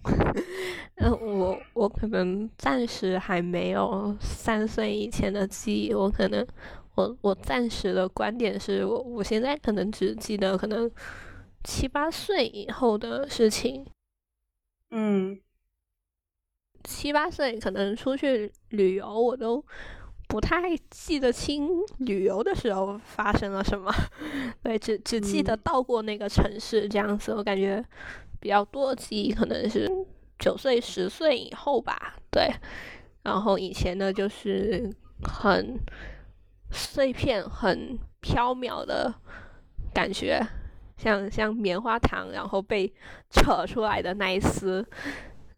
S1: 嗯，我我可能暂时还没有三岁以前的记忆，我可能我我暂时的观点是我我现在可能只记得可能七八岁以后的事情。
S2: 嗯，
S1: 七八岁可能出去旅游，我都。不太记得清旅游的时候发生了什么，对，只只记得到过那个城市这样子。我感觉比较多记忆可能是九岁、十岁以后吧，对。然后以前呢，就是很碎片、很飘渺的感觉，像像棉花糖，然后被扯出来的那一丝，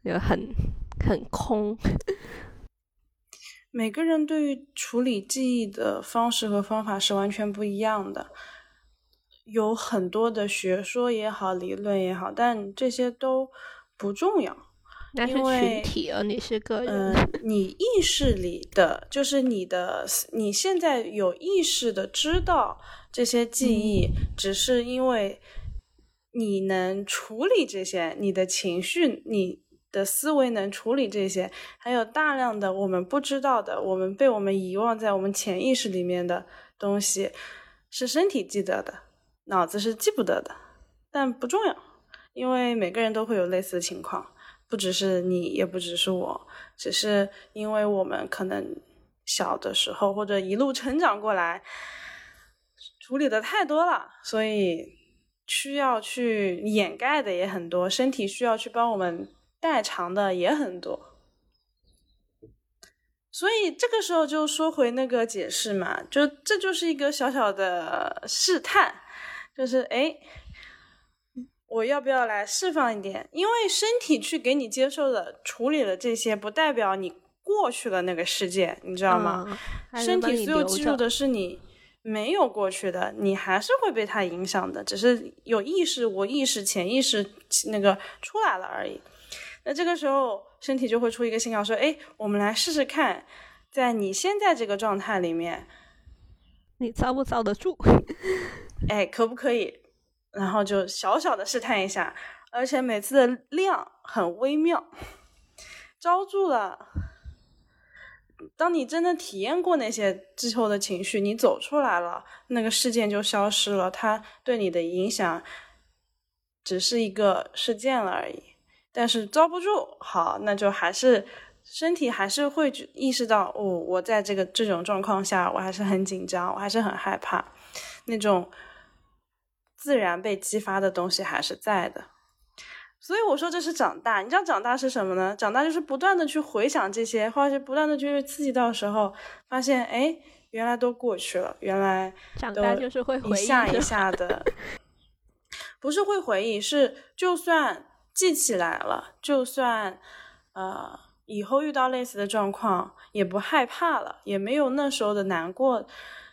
S1: 就很很空。
S2: 每个人对于处理记忆的方式和方法是完全不一样的，有很多的学说也好，理论也好，但这些都不重要。
S1: 那是群体，而你是个人。
S2: 嗯，你意识里的，就是你的，你现在有意识的知道这些记忆，只是因为你能处理这些，你的情绪，你。的思维能处理这些，还有大量的我们不知道的，我们被我们遗忘在我们潜意识里面的东西，是身体记得的，脑子是记不得的，但不重要，因为每个人都会有类似的情况，不只是你，也不只是我，只是因为我们可能小的时候或者一路成长过来，处理的太多了，所以需要去掩盖的也很多，身体需要去帮我们。代偿的也很多，所以这个时候就说回那个解释嘛，就这就是一个小小的试探，就是哎，我要不要来释放一点？因为身体去给你接受的处理了这些，不代表你过去了那个世界，你知道吗？身体所有记录的是你没有过去的，你还是会被它影响的，只是有意识、我意识、潜意识那个出来了而已。那这个时候，身体就会出一个信号，说：“哎，我们来试试看，在你现在这个状态里面，
S1: 你遭不遭得住？
S2: 哎，可不可以？然后就小小的试探一下，而且每次的量很微妙，招住了。当你真的体验过那些之后的情绪，你走出来了，那个事件就消失了，它对你的影响只是一个事件了而已。”但是遭不住，好，那就还是身体还是会意识到，哦，我在这个这种状况下，我还是很紧张，我还是很害怕，那种自然被激发的东西还是在的。所以我说这是长大，你知道长大是什么呢？长大就是不断的去回想这些，或者是不断的去刺激到时候，发现，哎，原来都过去了，原来
S1: 长大就是会
S2: 一下一下的，不是会回忆，是就算。记起来了，就算，呃，以后遇到类似的状况也不害怕了，也没有那时候的难过，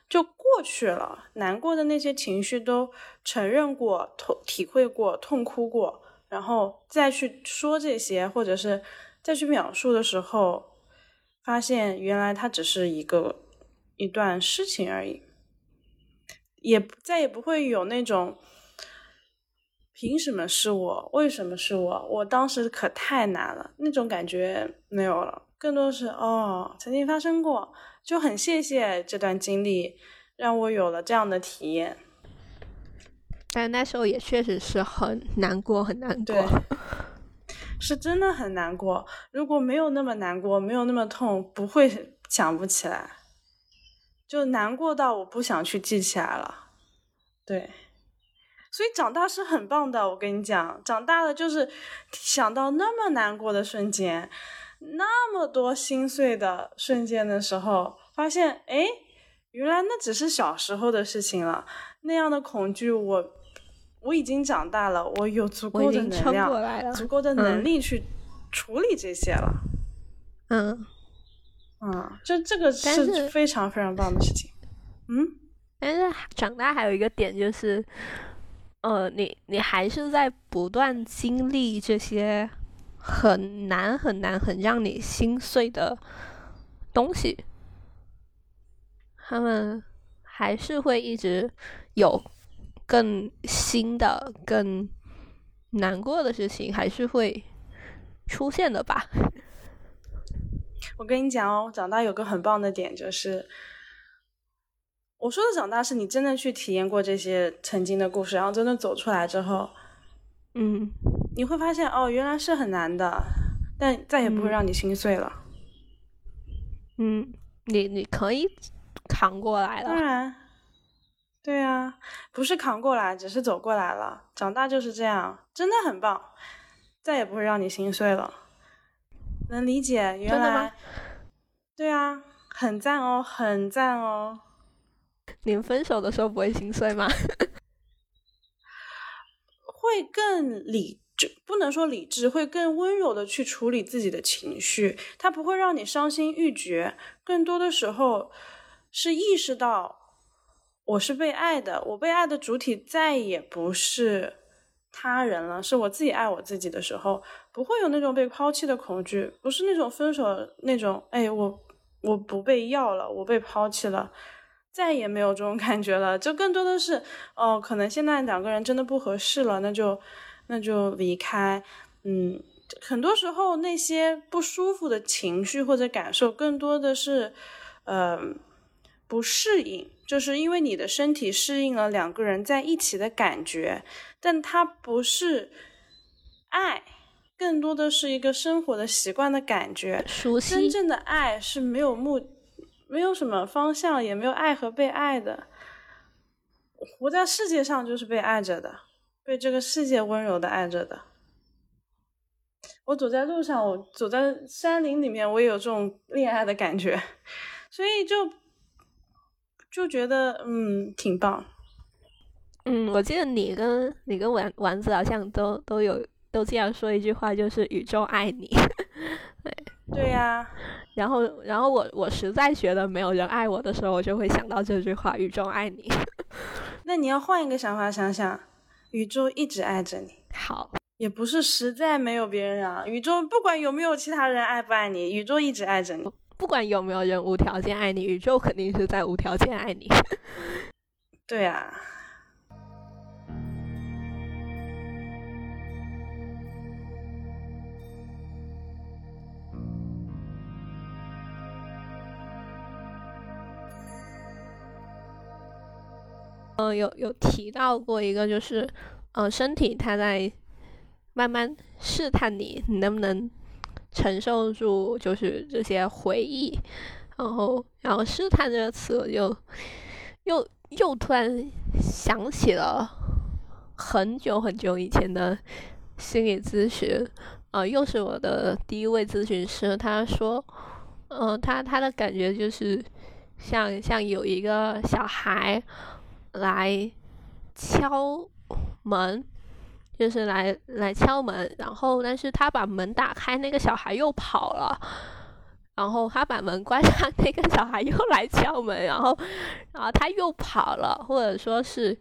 S2: 就过去了。难过的那些情绪都承认过、痛体会过、痛哭过，然后再去说这些，或者是再去描述的时候，发现原来它只是一个一段事情而已，也再也不会有那种。凭什么是我？为什么是我？我当时可太难了，那种感觉没有了，更多是哦，曾经发生过，就很谢谢这段经历，让我有了这样的体验。
S1: 但那时候也确实是很难过，很难过，
S2: 是真的很难过。如果没有那么难过，没有那么痛，不会想不起来，就难过到我不想去记起来了。对。所以长大是很棒的，我跟你讲，长大了就是想到那么难过的瞬间，那么多心碎的瞬间的时候，发现，哎，原来那只是小时候的事情了。那样的恐惧，我我已经长大了，我有足够的能量。足够的能力去处理这些了。
S1: 嗯，
S2: 嗯，就这个
S1: 是
S2: 非常非常棒的事情。嗯，
S1: 但是长大还有一个点就是，呃，你你还是在不断经历这些很难很难很让你心碎的东西，他们还是会一直有更新的、更难过的事情，还是会出现的吧。
S2: 我跟你讲哦，长大有个很棒的点就是，我说的长大是你真的去体验过这些曾经的故事，然后真的走出来之后，
S1: 嗯
S2: 你会发现哦，原来是很难的，但再也不会
S1: 嗯
S2: 让你心碎了。
S1: 嗯，你你可以扛过来了。
S2: 当然，对啊，不是扛过来，只是走过来了。长大就是这样，真的很棒，再也不会让你心碎了。能理解，原来，对啊，很赞哦，很赞哦。
S1: 你分手的时候不会心碎吗？
S2: 会更理智，不能说理智，会更温柔的去处理自己的情绪，它不会让你伤心欲绝，更多的时候是意识到我是被爱的，我被爱的主体再也不是他人了，是我自己爱我自己的时候，不会有那种被抛弃的恐惧，不是那种分手那种，哎，我我不被要了，我被抛弃了。再也没有这种感觉了，就更多的是，哦，可能现在两个人真的不合适了，那就那就离开。嗯，很多时候那些不舒服的情绪或者感受，更多的是，呃，不适应，就是因为你的身体适应了两个人在一起的感觉，但它不是爱，更多的是一个生活的习惯的感觉。
S1: 熟悉，
S2: 真正的爱是没有目，没有什么方向，也没有爱和被爱的。活在世界上就是被爱着的，被这个世界温柔的爱着的。我走在路上，我走在山林里面，我也有这种恋爱的感觉，所以就就觉得嗯挺棒。
S1: 嗯，我记得你跟你跟丸丸子好像都都有都这样说一句话，就是宇宙爱你。
S2: 对对呀、
S1: 然后，然后我我实在觉得没有人爱我的时候，我就会想到这句话：宇宙爱你。
S2: 那你要换一个想法想想，宇宙一直爱着你。
S1: 好，
S2: 也不是实在没有别人啊，宇宙不管有没有其他人爱不爱你，宇宙一直爱着你。
S1: 不管有没有人无条件爱你，宇宙肯定是在无条件爱你。
S2: 对啊，
S1: 嗯，有有提到过一个，就是，呃，身体它在慢慢试探你，你能不能承受住，就是这些回忆。然后，然后试探这个词，我就又又突然想起了很久很久以前的心理咨询，呃，又是我的第一位咨询师，他说，呃，他他的感觉就是像像有一个小孩。来敲门，就是来来敲门，然后但是他把门打开，那个小孩又跑了，然后他把门关上，那个小孩又来敲门，然后然后他又跑了，或者说是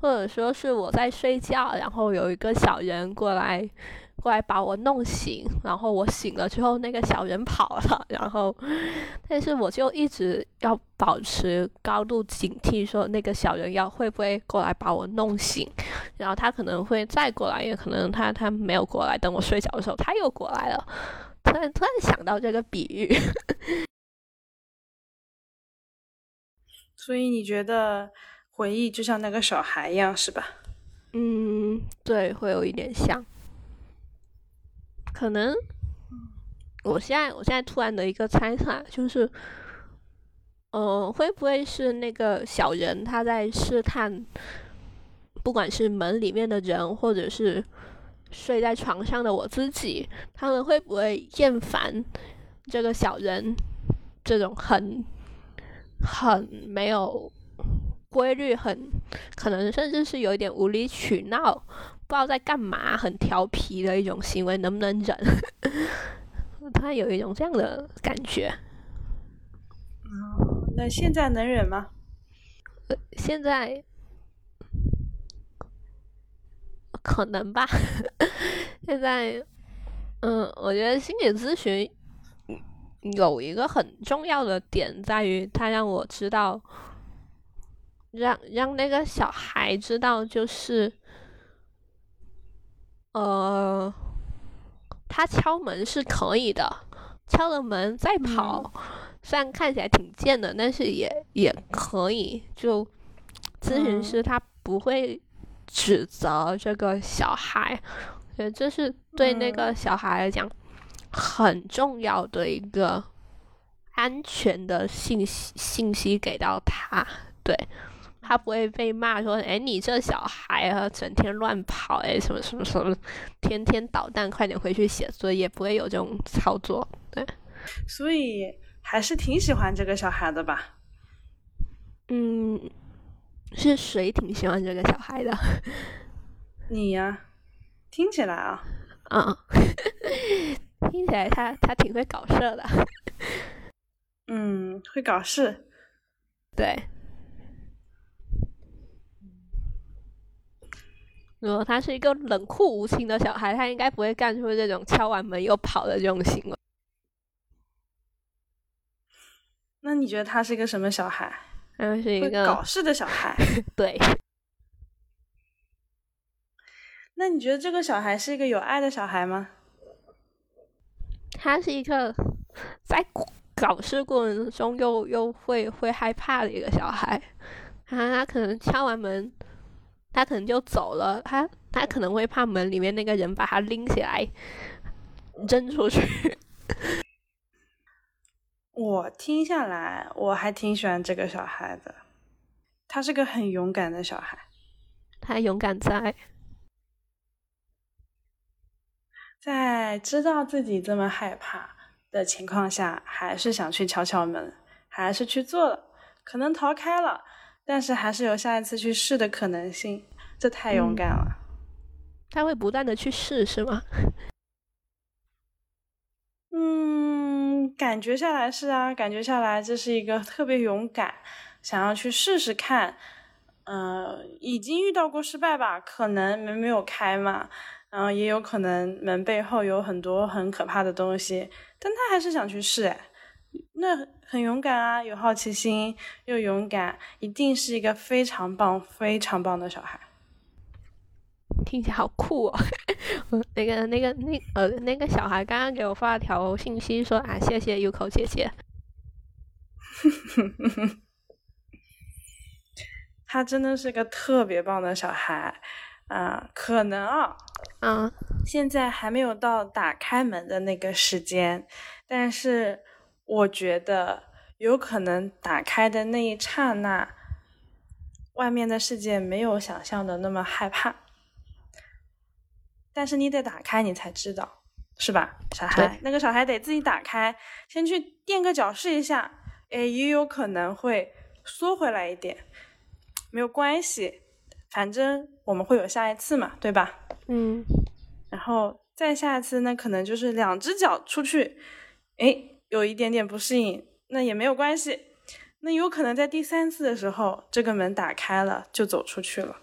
S1: 或者说是我在睡觉，然后有一个小人过来。过来把我弄醒，然后我醒了之后，那个小人跑了，然后，但是我就一直要保持高度警惕，说那个小人要会不会过来把我弄醒，然后他可能会再过来，也可能他他没有过来，等我睡着的时候他又过来了，突然突然想到这个比喻，
S2: 所以你觉得回忆就像那个小孩一样，是吧？
S1: 嗯，对，会有一点像。可能，我现在我现在突然的一个猜测就是，呃，会不会是那个小人他在试探，不管是门里面的人，或者是睡在床上的我自己，他们会不会厌烦这个小人这种很很没有规律、很可能甚至是有一点无理取闹，不知道在干嘛，很调皮的一种行为，能不能忍？他有一种这样的感觉。
S2: 哦，那现在能忍吗？
S1: 现在可能吧。现在，嗯，我觉得心理咨询有一个很重要的点在于，他让我知道，让让那个小孩知道，就是，呃，他敲门是可以的，敲了门再跑。虽然看起来挺贱的，但是也也可以。就咨询师他不会指责这个小孩，觉得这是对那个小孩来讲很重要的一个安全的信息信息给到他。对他不会被骂说：“哎，你这小孩啊，整天乱跑，哎，什么什么什么，天天捣蛋，快点回去写作业。”不会有这种操作。对，
S2: 所以。还是挺喜欢这个小孩的吧？
S1: 嗯，是谁挺喜欢这个小孩的？
S2: 你呀，听起来啊，
S1: 啊，听起来他他挺会搞事的。
S2: 嗯，会搞事。
S1: 对。如果他是一个冷酷无情的小孩，他应该不会干出这种敲完门又跑的这种行为。
S2: 那你觉得他是一个什么小孩？
S1: 他是一个
S2: 搞事的小孩。
S1: 对。
S2: 那你觉得这个小孩是一个有爱的小孩吗？
S1: 他是一个在搞事过程中又又会会害怕的一个小孩。他他可能敲完门，他可能就走了。他他可能会怕门里面那个人把他拎起来扔出去。
S2: 我听下来，我还挺喜欢这个小孩的。他是个很勇敢的小孩，
S1: 他勇敢在
S2: 在知道自己这么害怕的情况下，还是想去敲敲门，还是去做了。可能逃开了，但是还是有下一次去试的可能性。这太勇敢了。
S1: 他会不断的去试，是吗？
S2: 嗯，感觉下来是啊，感觉下来这是一个特别勇敢，想要去试试看。嗯，已经遇到过失败吧？可能门没有开嘛，然后也有可能门背后有很多很可怕的东西，但他还是想去试，哎，那很勇敢啊，有好奇心又勇敢，一定是一个非常棒、非常棒的小孩。
S1: 听起来好酷哦！那个、那个、那呃，那个小孩刚刚给我发了条信息说啊，谢谢 Uko 姐姐。
S2: 他真的是个特别棒的小孩啊！可能啊，
S1: 嗯，
S2: 现在还没有到打开门的那个时间，但是我觉得有可能打开的那一刹那，外面的世界没有想象的那么害怕。但是你得打开，你才知道，是吧？小孩，那个小孩得自己打开，先去垫个脚试一下，哎，也有可能会缩回来一点，没有关系，反正我们会有下一次嘛，对吧？
S1: 嗯，
S2: 然后再下一次，那可能就是两只脚出去，哎，有一点点不适应，那也没有关系，那有可能在第三次的时候，这个门打开了，就走出去了。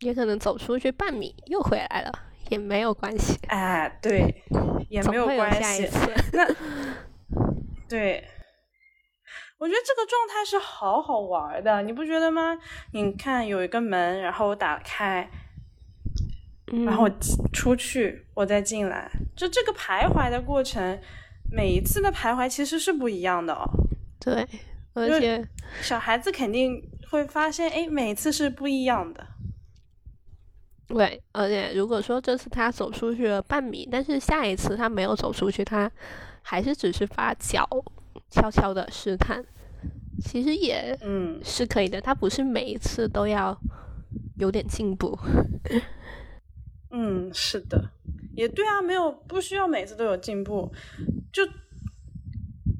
S1: 也可能走出去半米又回来了，也没有关系。
S2: 哎，对，也没有关系。那对，我觉得这个状态是好好玩的，你不觉得吗？你看有一个门，然后我打开，然后出去，我再进来，就这个徘徊的过程，每一次的徘徊其实是不一样的哦。
S1: 对，而且
S2: 小孩子肯定会发现，哎，每次是不一样的。
S1: 对，而且如果说这次他走出去了半米，但是下一次他没有走出去，他还是只是把脚悄悄的试探，其实也
S2: 嗯
S1: 是可以的。他不是每一次都要有点进步。
S2: 嗯，是的，也对啊，没有不需要每次都有进步。就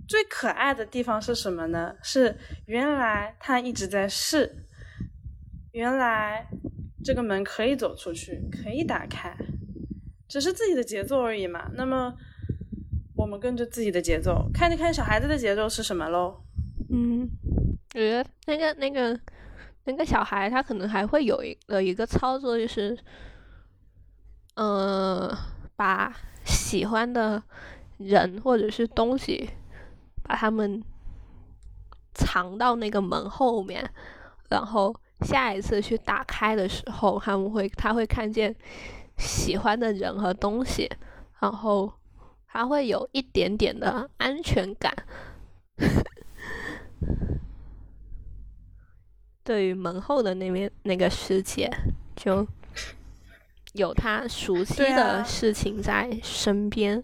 S2: 最可爱的地方是什么呢？是原来他一直在试。原来这个门可以走出去，可以打开，只是自己的节奏而已嘛。那么我们跟着自己的节奏，看着看小孩子的节奏是什么喽？
S1: 嗯，我觉得那个那个那个小孩他可能还会有一个一个操作，就是，呃，把喜欢的人或者是东西，把他们藏到那个门后面，然后下一次去打开的时候，他们会他会看见喜欢的人和东西，然后他会有一点点的安全感。对于门后的那边那个世界，就有他熟悉的
S2: 啊
S1: 事情在身边。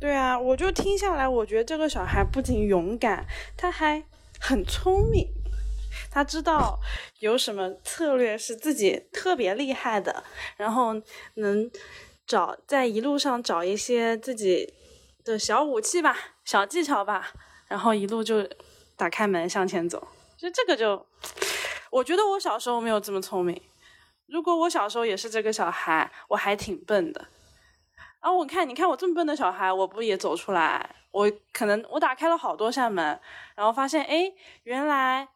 S2: 对啊，我就听下来，我觉得这个小孩不仅勇敢，他还很聪明。他知道有什么策略是自己特别厉害的，然后能找在一路上找一些自己的小武器吧、小技巧吧，然后一路就打开门向前走。就这个就，我觉得我小时候没有这么聪明。如果我小时候也是这个小孩，我还挺笨的。然后我看，你看我这么笨的小孩，我不也走出来？我可能我打开了好多扇门，然后发现，哎，原来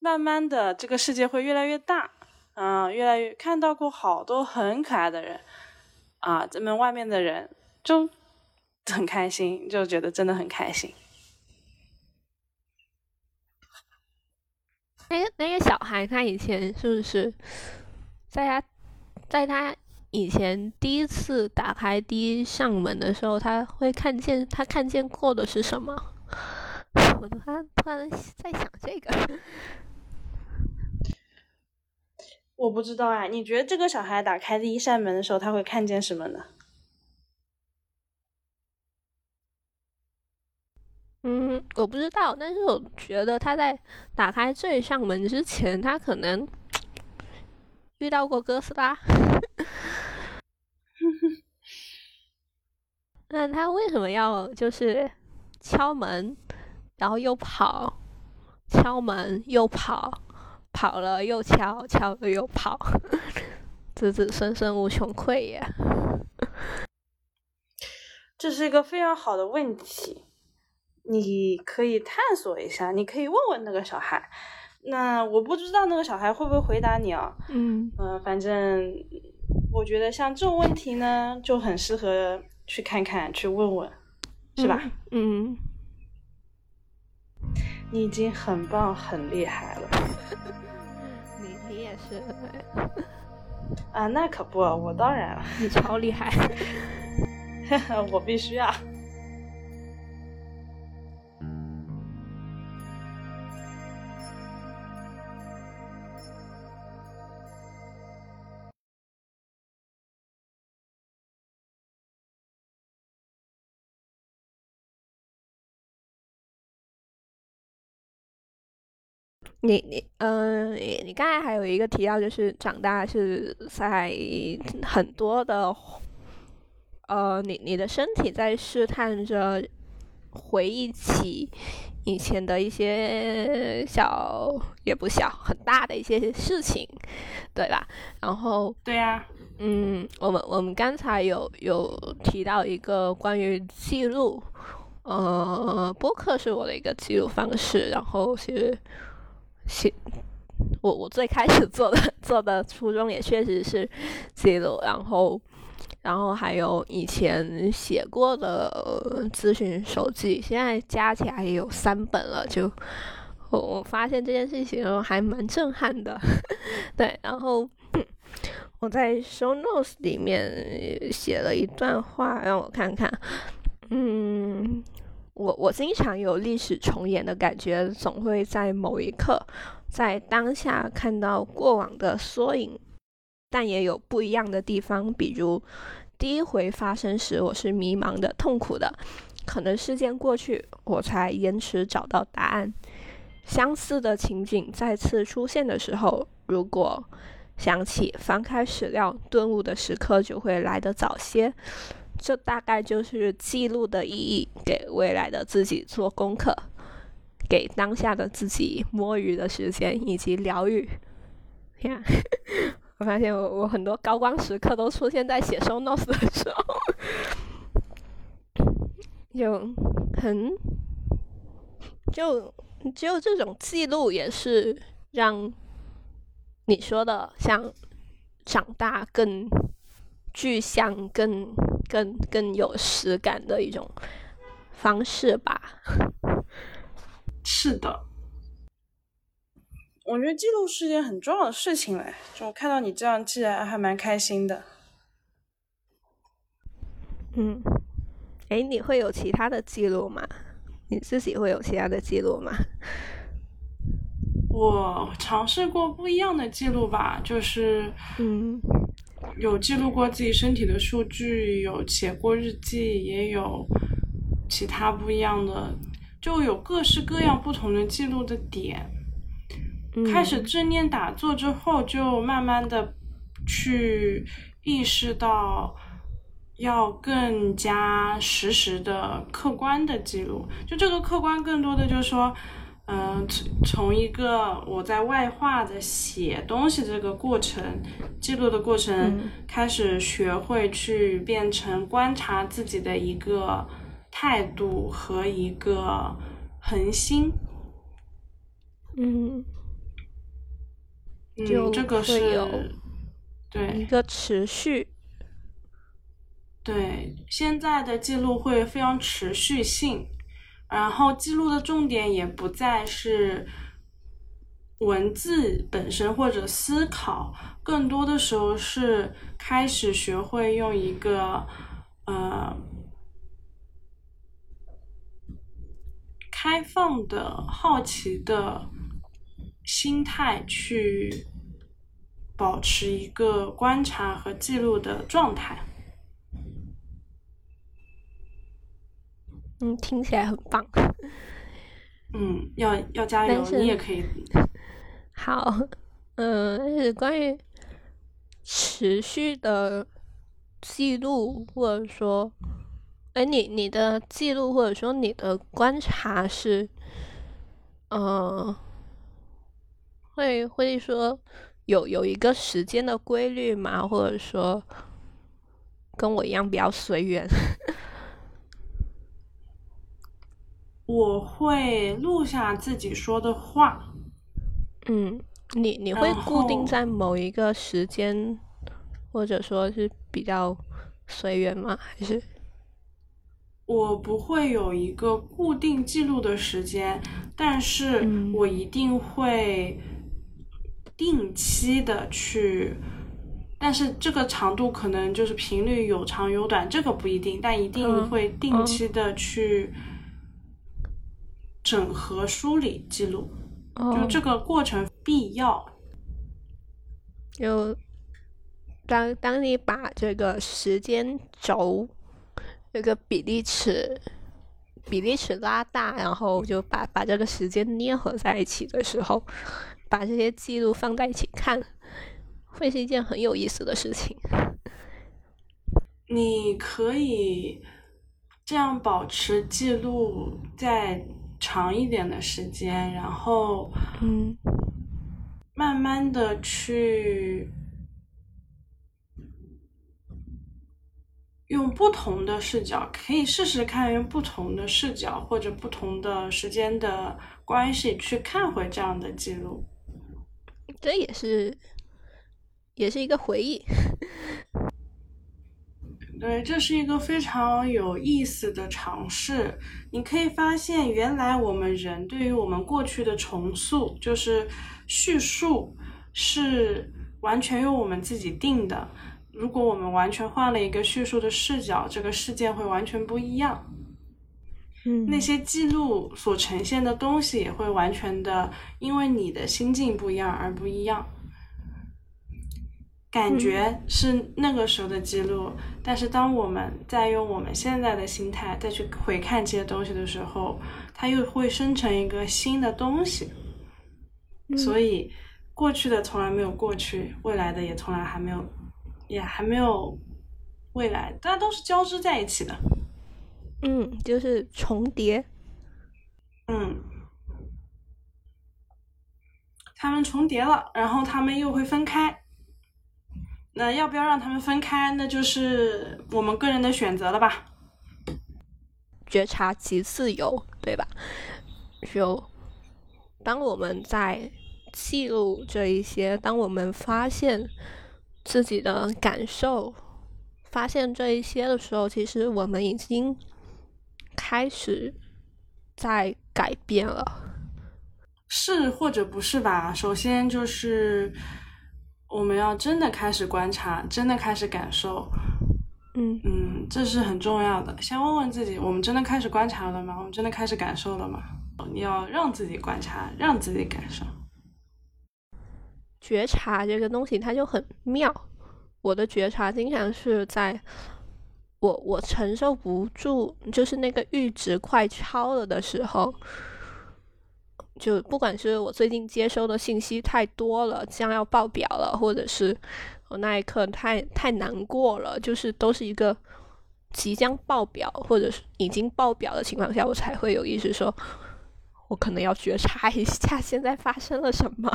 S2: 慢慢的这个世界会越来越大，嗯、越来越看到过好多很可爱的人，啊，这门外面的人就 很开心，就觉得真的很开心。
S1: 那个那个小孩，他以前是不是在他在他以前第一次打开第一扇门的时候，他会看见他看见过的是什么？我突然突然在想这个，
S2: 我不知道啊，你觉得这个小孩打开第一扇门的时候，他会看见什么呢？
S1: 嗯，我不知道，但是我觉得他在打开这一扇门之前，他可能遇到过哥斯拉。那他为什么要就是敲门，然后又跑，敲门又跑，跑了又敲，敲了又跑，子子孙孙无穷匮也。
S2: 这是一个非常好的问题，你可以探索一下，你可以问问那个小孩。那我不知道那个小孩会不会回答你啊？
S1: 嗯
S2: 嗯、反正我觉得像这种问题呢，就很适合去看看、去问问，是吧？
S1: 嗯，
S2: 你已经很棒、很厉害了
S1: 你你也是，
S2: 啊！那可不，我当然了，
S1: 你超厉害。
S2: 我必须啊。
S1: 你你嗯、你你刚才还有一个提到，就是长大是在很多的呃，你你的身体在试探着回忆起以前的一些小也不小很大的一些事情，对吧？然后
S2: 对呀、
S1: 嗯，我们我们刚才有有提到一个关于记录，呃，播客是我的一个记录方式，然后是写我我最开始做的 做的初衷也确实是记录，然后然后还有以前写过的咨询手记，现在加起来也有三本了，就我我发现这件事情还蛮震撼的，对，然后。我在 show notes 里面写了一段话，让我看看。嗯，我我经常有历史重演的感觉，总会在某一刻，在当下看到过往的缩影，但也有不一样的地方。比如第一回发生时，我是迷茫的、痛苦的，可能事件过去，我才延迟找到答案。相似的情景再次出现的时候，如果想起翻开史料顿悟的时刻就会来得早些，这大概就是记录的意义，给未来的自己做功课，给当下的自己摸鱼的时间以及疗愈。呀，我发现我我很多高光时刻都出现在写 show notes 的时候，就很就只有这种记录也是让你说的像长大更具象、更更更有实感的一种方式吧。
S2: 是的，
S3: 我觉得记录是件很重要的事情嘞。就我看到你这样记来，还蛮开心的。
S1: 嗯，哎，你会有其他的记录吗？你自己会有其他的记录吗？
S2: 我尝试过不一样的记录吧，就是
S1: 嗯，
S2: 有记录过自己身体的数据，有写过日记，也有其他不一样的，就有各式各样不同的记录的点。开始正念打坐之后，就慢慢的去意识到要更加实时的、客观的记录。就这个客观，更多的就是说，嗯，从从一个我在外化的写东西这个过程、记录的过程，开始学会去变成观察自己的一个态度和一个恒心。
S1: 嗯。
S2: 嗯，这个是对
S1: 一个持续。
S2: 对，现在的记录会非常持续性，然后记录的重点也不再是文字本身或者思考，更多的时候是开始学会用一个呃开放的好奇的。心态去保持一个观察和记录的状态。
S1: 嗯，听起来很棒。
S2: 嗯，要要加油，你也可以。
S1: 好，嗯，但是关于持续的记录，或者说，哎，你你的记录或者说你的观察是，嗯。会会说有有一个时间的规律吗？或者说跟我一样比较随缘？
S2: 我会录下自己说的话。
S1: 嗯，你你会固定在某一个时间，或者说是比较随缘吗？还是
S2: 我不会有一个固定记录的时间，但是我一定会。定期的去，但是这个长度可能就是频率有长有短，这个不一定，但一定会定期的去整合、梳理、记录，就这个过程必要。
S1: 就当当你把这个时间轴这个比例尺比例尺拉大，然后就把把这个时间捏合在一起的时候。把这些记录放在一起看，会是一件很有意思的事情。
S2: 你可以这样保持记录再长一点的时间，然后
S1: 嗯，
S2: 慢慢的去用不同的视角，可以试试看用不同的视角或者不同的时间的关系去看回这样的记录。
S1: 这也是，也是一个回忆。
S2: 对，这是一个非常有意思的尝试。你可以发现，原来我们人对于我们过去的重塑，就是叙述，是完全由我们自己定的。如果我们完全换了一个叙述的视角，这个事件会完全不一样。嗯那些记录所呈现的东西也会完全的，因为你的心境不一样而不一样。感觉是那个时候的记录，但是当我们在用我们现在的心态再去回看这些东西的时候，它又会生成一个新的东西。所以，过去的从来没有过去，未来的也从来还没有，也还没有未来，大家都是交织在一起的。
S1: 嗯，就是重叠。
S2: 嗯，它们重叠了，然后它们又会分开。那要不要让他们分开？那就是我们个人的选择了吧。
S1: 觉察即自由，对吧？就当我们在记录这一些，当我们发现自己的感受，发现这一些的时候，其实我们已经开始在改变了。
S2: 是或者不是吧？首先就是我们要真的开始观察，真的开始感受。
S1: 嗯
S2: 嗯，这是很重要的。先问问自己：我们真的开始观察了吗？我们真的开始感受了吗？你要让自己观察，让自己感受。
S1: 觉察这个东西，它就很妙。我的觉察经常是在我我承受不住，就是那个阈值快超了的时候，就不管是我最近接收的信息太多了，将要爆表了，或者是。我那一刻太太难过了，就是都是一个即将爆表或者是已经爆表的情况下，我才会有意识说，我可能要觉察一下现在发生了什么。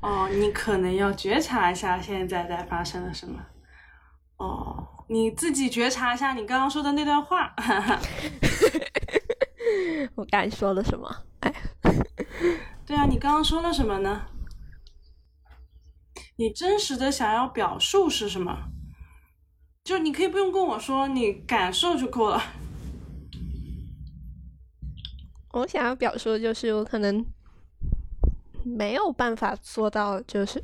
S2: 哦，你可能要觉察一下现在在发生了什么。哦，你自己觉察一下你刚刚说的那段话。
S1: 哈 哈 我刚才说了什么？哎，
S2: 对啊，你刚刚说了什么呢？你真实的想要表述是什么？就你可以不用跟我说，你感受就够了。
S1: 我想要表述的就是，我可能没有办法做到，就是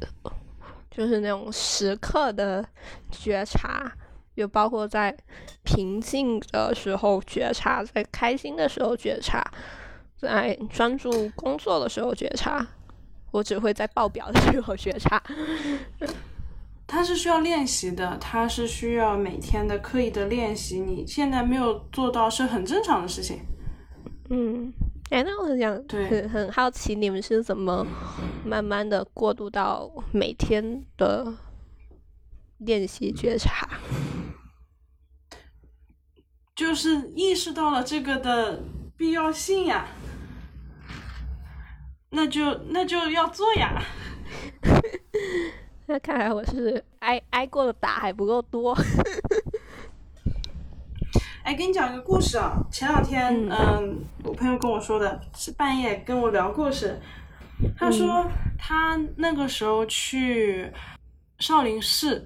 S1: 就是那种时刻的觉察，就包括在平静的时候觉察，在开心的时候觉察，在专注工作的时候觉察。我只会在报表的时候觉察，
S2: 它是需要练习的，它是需要每天的刻意的练习。你现在没有做到是很正常的事情。
S1: 嗯，哎，那我很想，很很好奇，你们是怎么慢慢的过渡到每天的练习觉察？
S2: 就是意识到了这个的必要性呀。那就那就要做呀。
S1: 那看来我是挨挨过的打还不够多。
S2: 哎，给你讲一个故事啊。前两天，嗯，我朋友跟我说的，是半夜跟我聊故事。他说他那个时候去少林寺。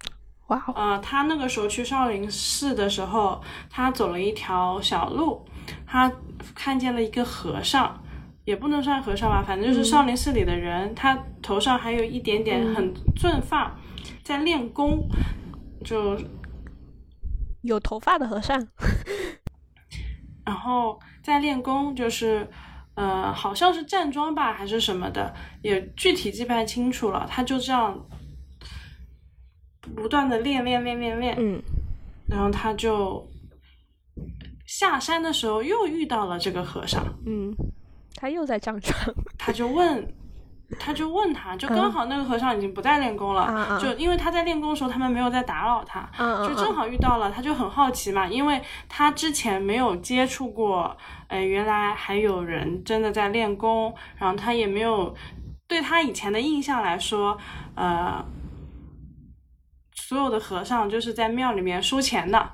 S1: 哇。
S2: 呃，他那个时候去少林寺的时候，他走了一条小路，他看见了一个和尚。也不能算和尚吧，反正就是少林寺里的人。他头上还有一点点很寸发，在练功，就
S1: 有头发的和尚。
S2: 然后在练功，就是呃，好像是站桩吧，还是什么的，也具体记不太清楚了。他就这样不断的练练练练练，
S1: 嗯，
S2: 然后他就下山的时候又遇到了这个和尚，
S1: 嗯。他又在张床，
S2: 他就问，他就问他，就刚好那个和尚已经不再练功了，就因为他在练功的时候，他们没有在打扰他，就正好遇到了，他就很好奇嘛，因为他之前没有接触过，哎，原来还有人真的在练功，然后他也没有对他以前的印象来说，呃，所有的和尚就是在庙里面收钱的，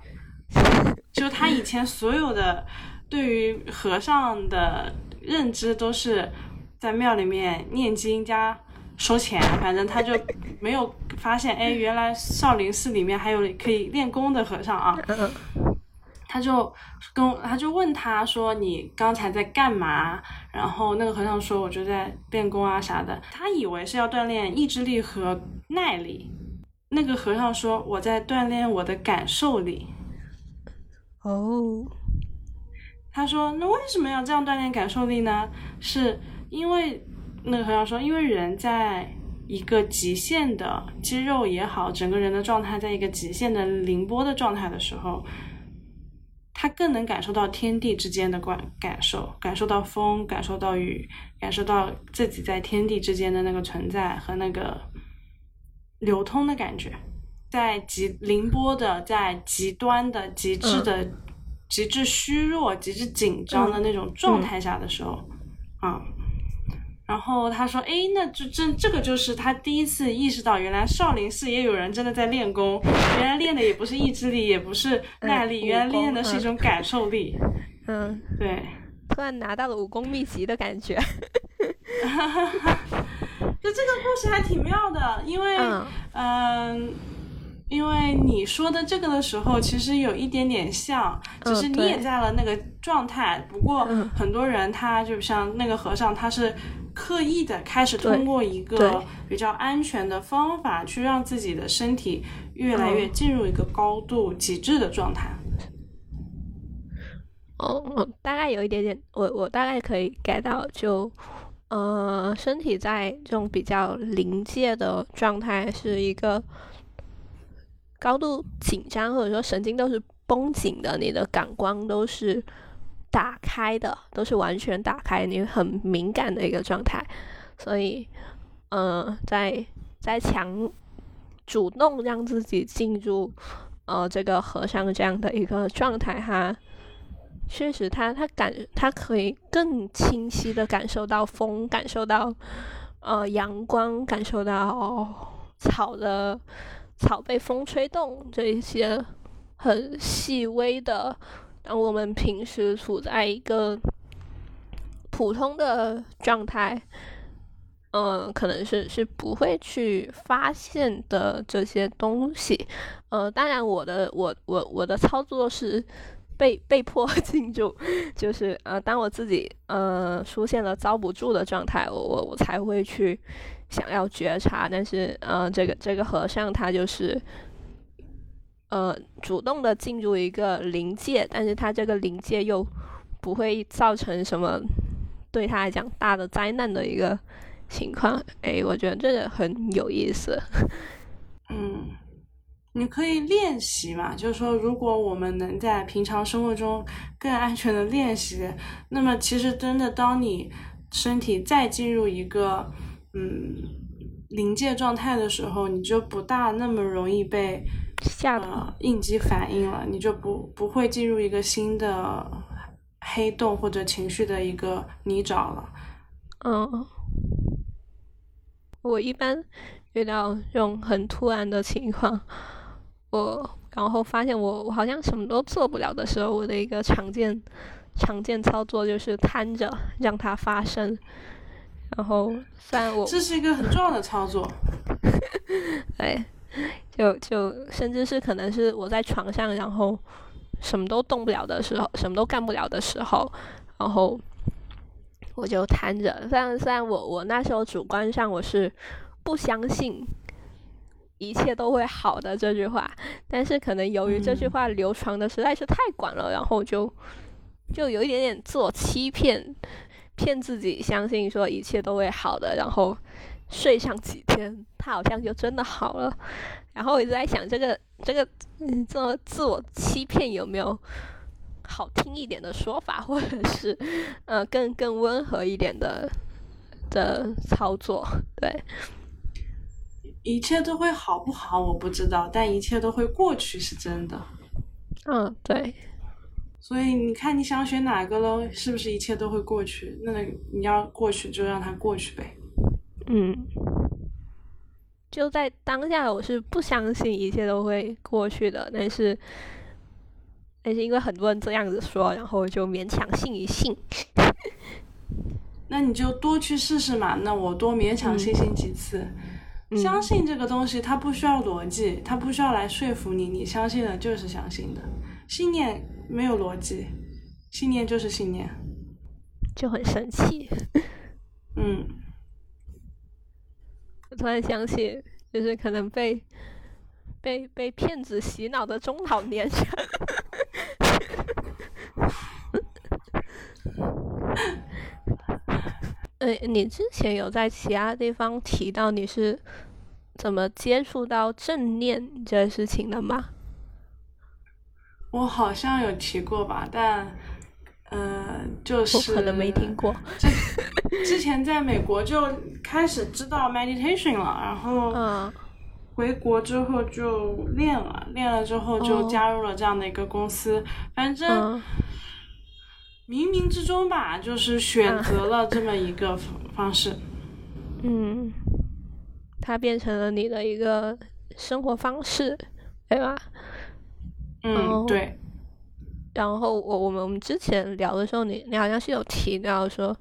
S2: 就他以前所有的对于和尚的。认知都是在庙里面念经加收钱，反正他就没有发现，哎，原来少林寺里面还有可以练功的和尚啊。他就跟他就问他说：“你刚才在干嘛？”然后那个和尚说：“我就在练功啊啥的。”他以为是要锻炼意志力和耐力。那个和尚说：“我在锻炼我的感受力。”
S1: 哦。
S2: 他说：“那为什么要这样锻炼感受力呢？是因为那个和尚说，因为人在一个极限的肌肉也好，整个人的状态在一个极限的凌波的状态的时候，他更能感受到天地之间的感感受，感受到风，感受到雨，感受到自己在天地之间的那个存在和那个流通的感觉，在极凌波的，在极端的极致的。”极致虚弱、极致紧张的那种状态下的时候，啊，然后他说：“哎，那这这这个就是他第一次意识到，原来少林寺也有人真的在练功，原来练的也不是意志力，也不是耐力，原来练的是一种感受力。”
S1: 嗯，
S2: 对，
S1: 突然拿到了武功秘籍的感觉。
S2: 就这个故事还挺妙的，因为嗯。因为你说的这个的时候，其实有一点点像，只是你也在了那个状态。不过很多人他就像那个和尚，他是刻意的开始通过一个比较安全的方法，去让自己的身体越来越进入一个高度极致的状态。
S1: 哦，大概有一点点，我我大概可以 get 到，就呃，身体在这种比较临界的状态是一个。高度紧张，或者说神经都是绷紧的，你的感官都是打开的，都是完全打开，你很敏感的一个状态。所以，呃，在在强主动让自己进入呃这个和尚这样的一个状态，哈，确实，他他感他可以更清晰的感受到风，感受到呃阳光，感受到草的。草被风吹动，这一些很细微的，当我们平时处在一个普通的状态，嗯，可能是是不会去发现的这些东西。呃，当然，我的我我我的操作是被被迫 进入，就是呃，当我自己呃出现了遭不住的状态，我我我才会去。想要觉察，但是呃，这个这个和尚他就是呃主动的进入一个临界，但是他这个临界又不会造成什么对他来讲大的灾难的一个情况。哎，我觉得这个很有意思。
S2: 嗯，你可以练习嘛，就是说，如果我们能在平常生活中更安全的练习，那么其实真的当你身体再进入一个。嗯，临界状态的时候，你就不大那么容易被
S1: 吓到
S2: 应激反应了，你就不不会进入一个新的黑洞或者情绪的一个泥沼了。
S1: 嗯，我一般遇到这种很突然的情况，我然后发现我我好像什么都做不了的时候，我的一个常见常见操作就是瘫着让它发生。然后，虽然我
S2: 这是一个很重要的操作，
S1: 对，就就甚至是可能是我在床上，然后什么都动不了的时候，什么都干不了的时候，然后我就瘫着。虽然虽然我我那时候主观上我是不相信一切都会好的这句话，但是可能由于这句话流传的实在是太广了，然后就就有一点点自我欺骗。骗自己相信说一切都会好的，然后睡上几天，他好像就真的好了。然后我一直在想，这个这个嗯，这自我欺骗有没有好听一点的说法，或者是呃更更温和一点的的操作？对，
S2: 一切都会好不好我不知道，但一切都会过去是真的。
S1: 嗯，对。
S2: 所以你看，你想选哪个喽？是不是一切都会过去？那你要过去，就让它过去呗。
S1: 嗯，就在当下，我是不相信一切都会过去的。但是，但是因为很多人这样子说，然后就勉强信一信。
S2: 那你就多去试试嘛。那我多勉强信信几次。相信这个东西，它不需要逻辑，它不需要来说服你。你相信的就是相信的，信念。没有逻辑，信念就是信念，
S1: 就很神奇。
S2: 嗯，
S1: 我突然想起，就是可能被被被骗子洗脑的中老年人。呃，你之前有在其他地方提到你是怎么接触到正念这件事情的吗？
S2: 我好像有提过吧，但，呃，就是
S1: 可能没听过。
S2: 之前在美国就开始知道 meditation 了，然后回国之后就练了，练了之后就加入了这样的一个公司。反正冥冥之中吧，就是选择了这么一个 方式。
S1: 嗯，它变成了你的一个生活方式，对吧？
S2: 嗯，对。
S1: 然后我我们我们之前聊的时候，你你好像是有提到说，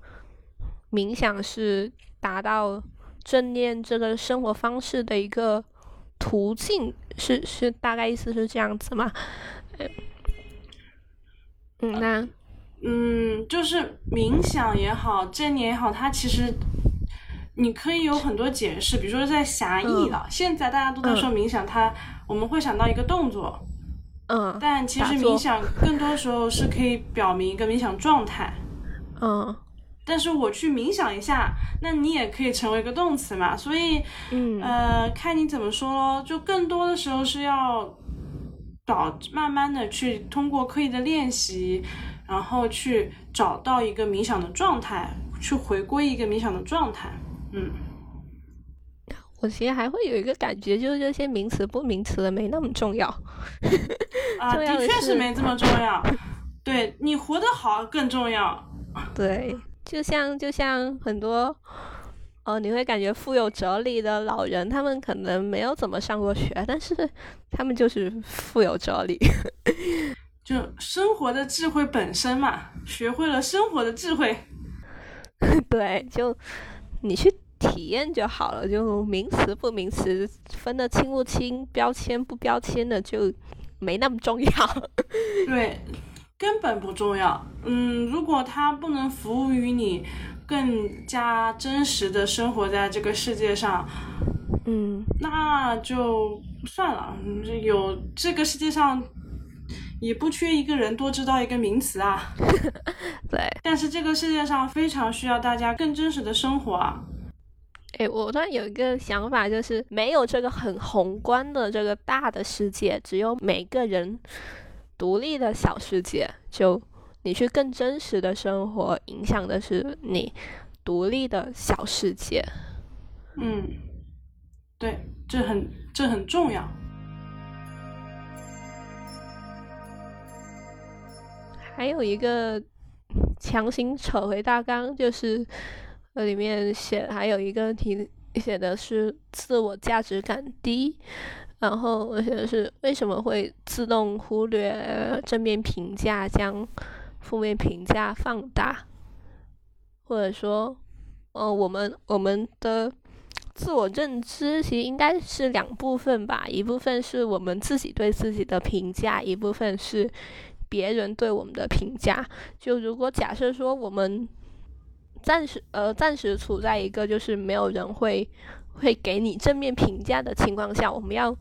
S1: 冥想是达到正念这个生活方式的一个途径，是是大概意思是这样子吗？嗯，那
S2: 嗯，就是冥想也好，正念也好，它其实你可以有很多解释，比如说在狭义了。现在大家都在说冥想，它我们会想到一个动作。
S1: 嗯，
S2: 但其实冥想更多时候是可以表明一个冥想状态。
S1: 嗯，
S2: 但是我去冥想一下，那你也可以成为一个动词嘛。所以，
S1: 嗯，
S2: 呃，看你怎么说咯。就更多的时候是要找慢慢的去通过刻意的练习，然后去找到一个冥想的状态，去回归一个冥想的状态。嗯。
S1: 我其实还会有一个感觉，就是这些名词不名词的没那么重要。
S2: 啊，的确是没这么重要。对你活得好更重要。
S1: 对，就像就像很多，哦，你会感觉富有哲理的老人，他们可能没有怎么上过学，但是他们就是富有哲理。
S2: 就生活的智慧本身嘛，学会了生活的智慧。
S1: 对，就你去。体验就好了，就名词不名词分得清不清，标签不标签的就没那么重要。
S2: 对，根本不重要。嗯，如果它不能服务于你更加真实的生活在这个世界上，
S1: 嗯，
S2: 那就算了。有这个世界上也不缺一个人多知道一个名词啊。
S1: 对，
S2: 但是这个世界上非常需要大家更真实的生活啊。
S1: 哎，我突然有一个想法，就是没有这个很宏观的这个大的世界，只有每个人独立的小世界。就你去更真实的生活，影响的是你独立的小世界。
S2: 嗯，对，这很这很重要。
S1: 还有一个强行扯回大纲，就是。里面写还有一个题写的是自我价值感低，然后我写的是为什么会自动忽略正面评价，将负面评价放大，或者说，呃，我们我们的自我认知其实应该是两部分吧，一部分是我们自己对自己的评价，一部分是别人对我们的评价。就如果假设说我们。暂时呃，暂时处在一个就是没有人会会给你正面评价的情况下，我们要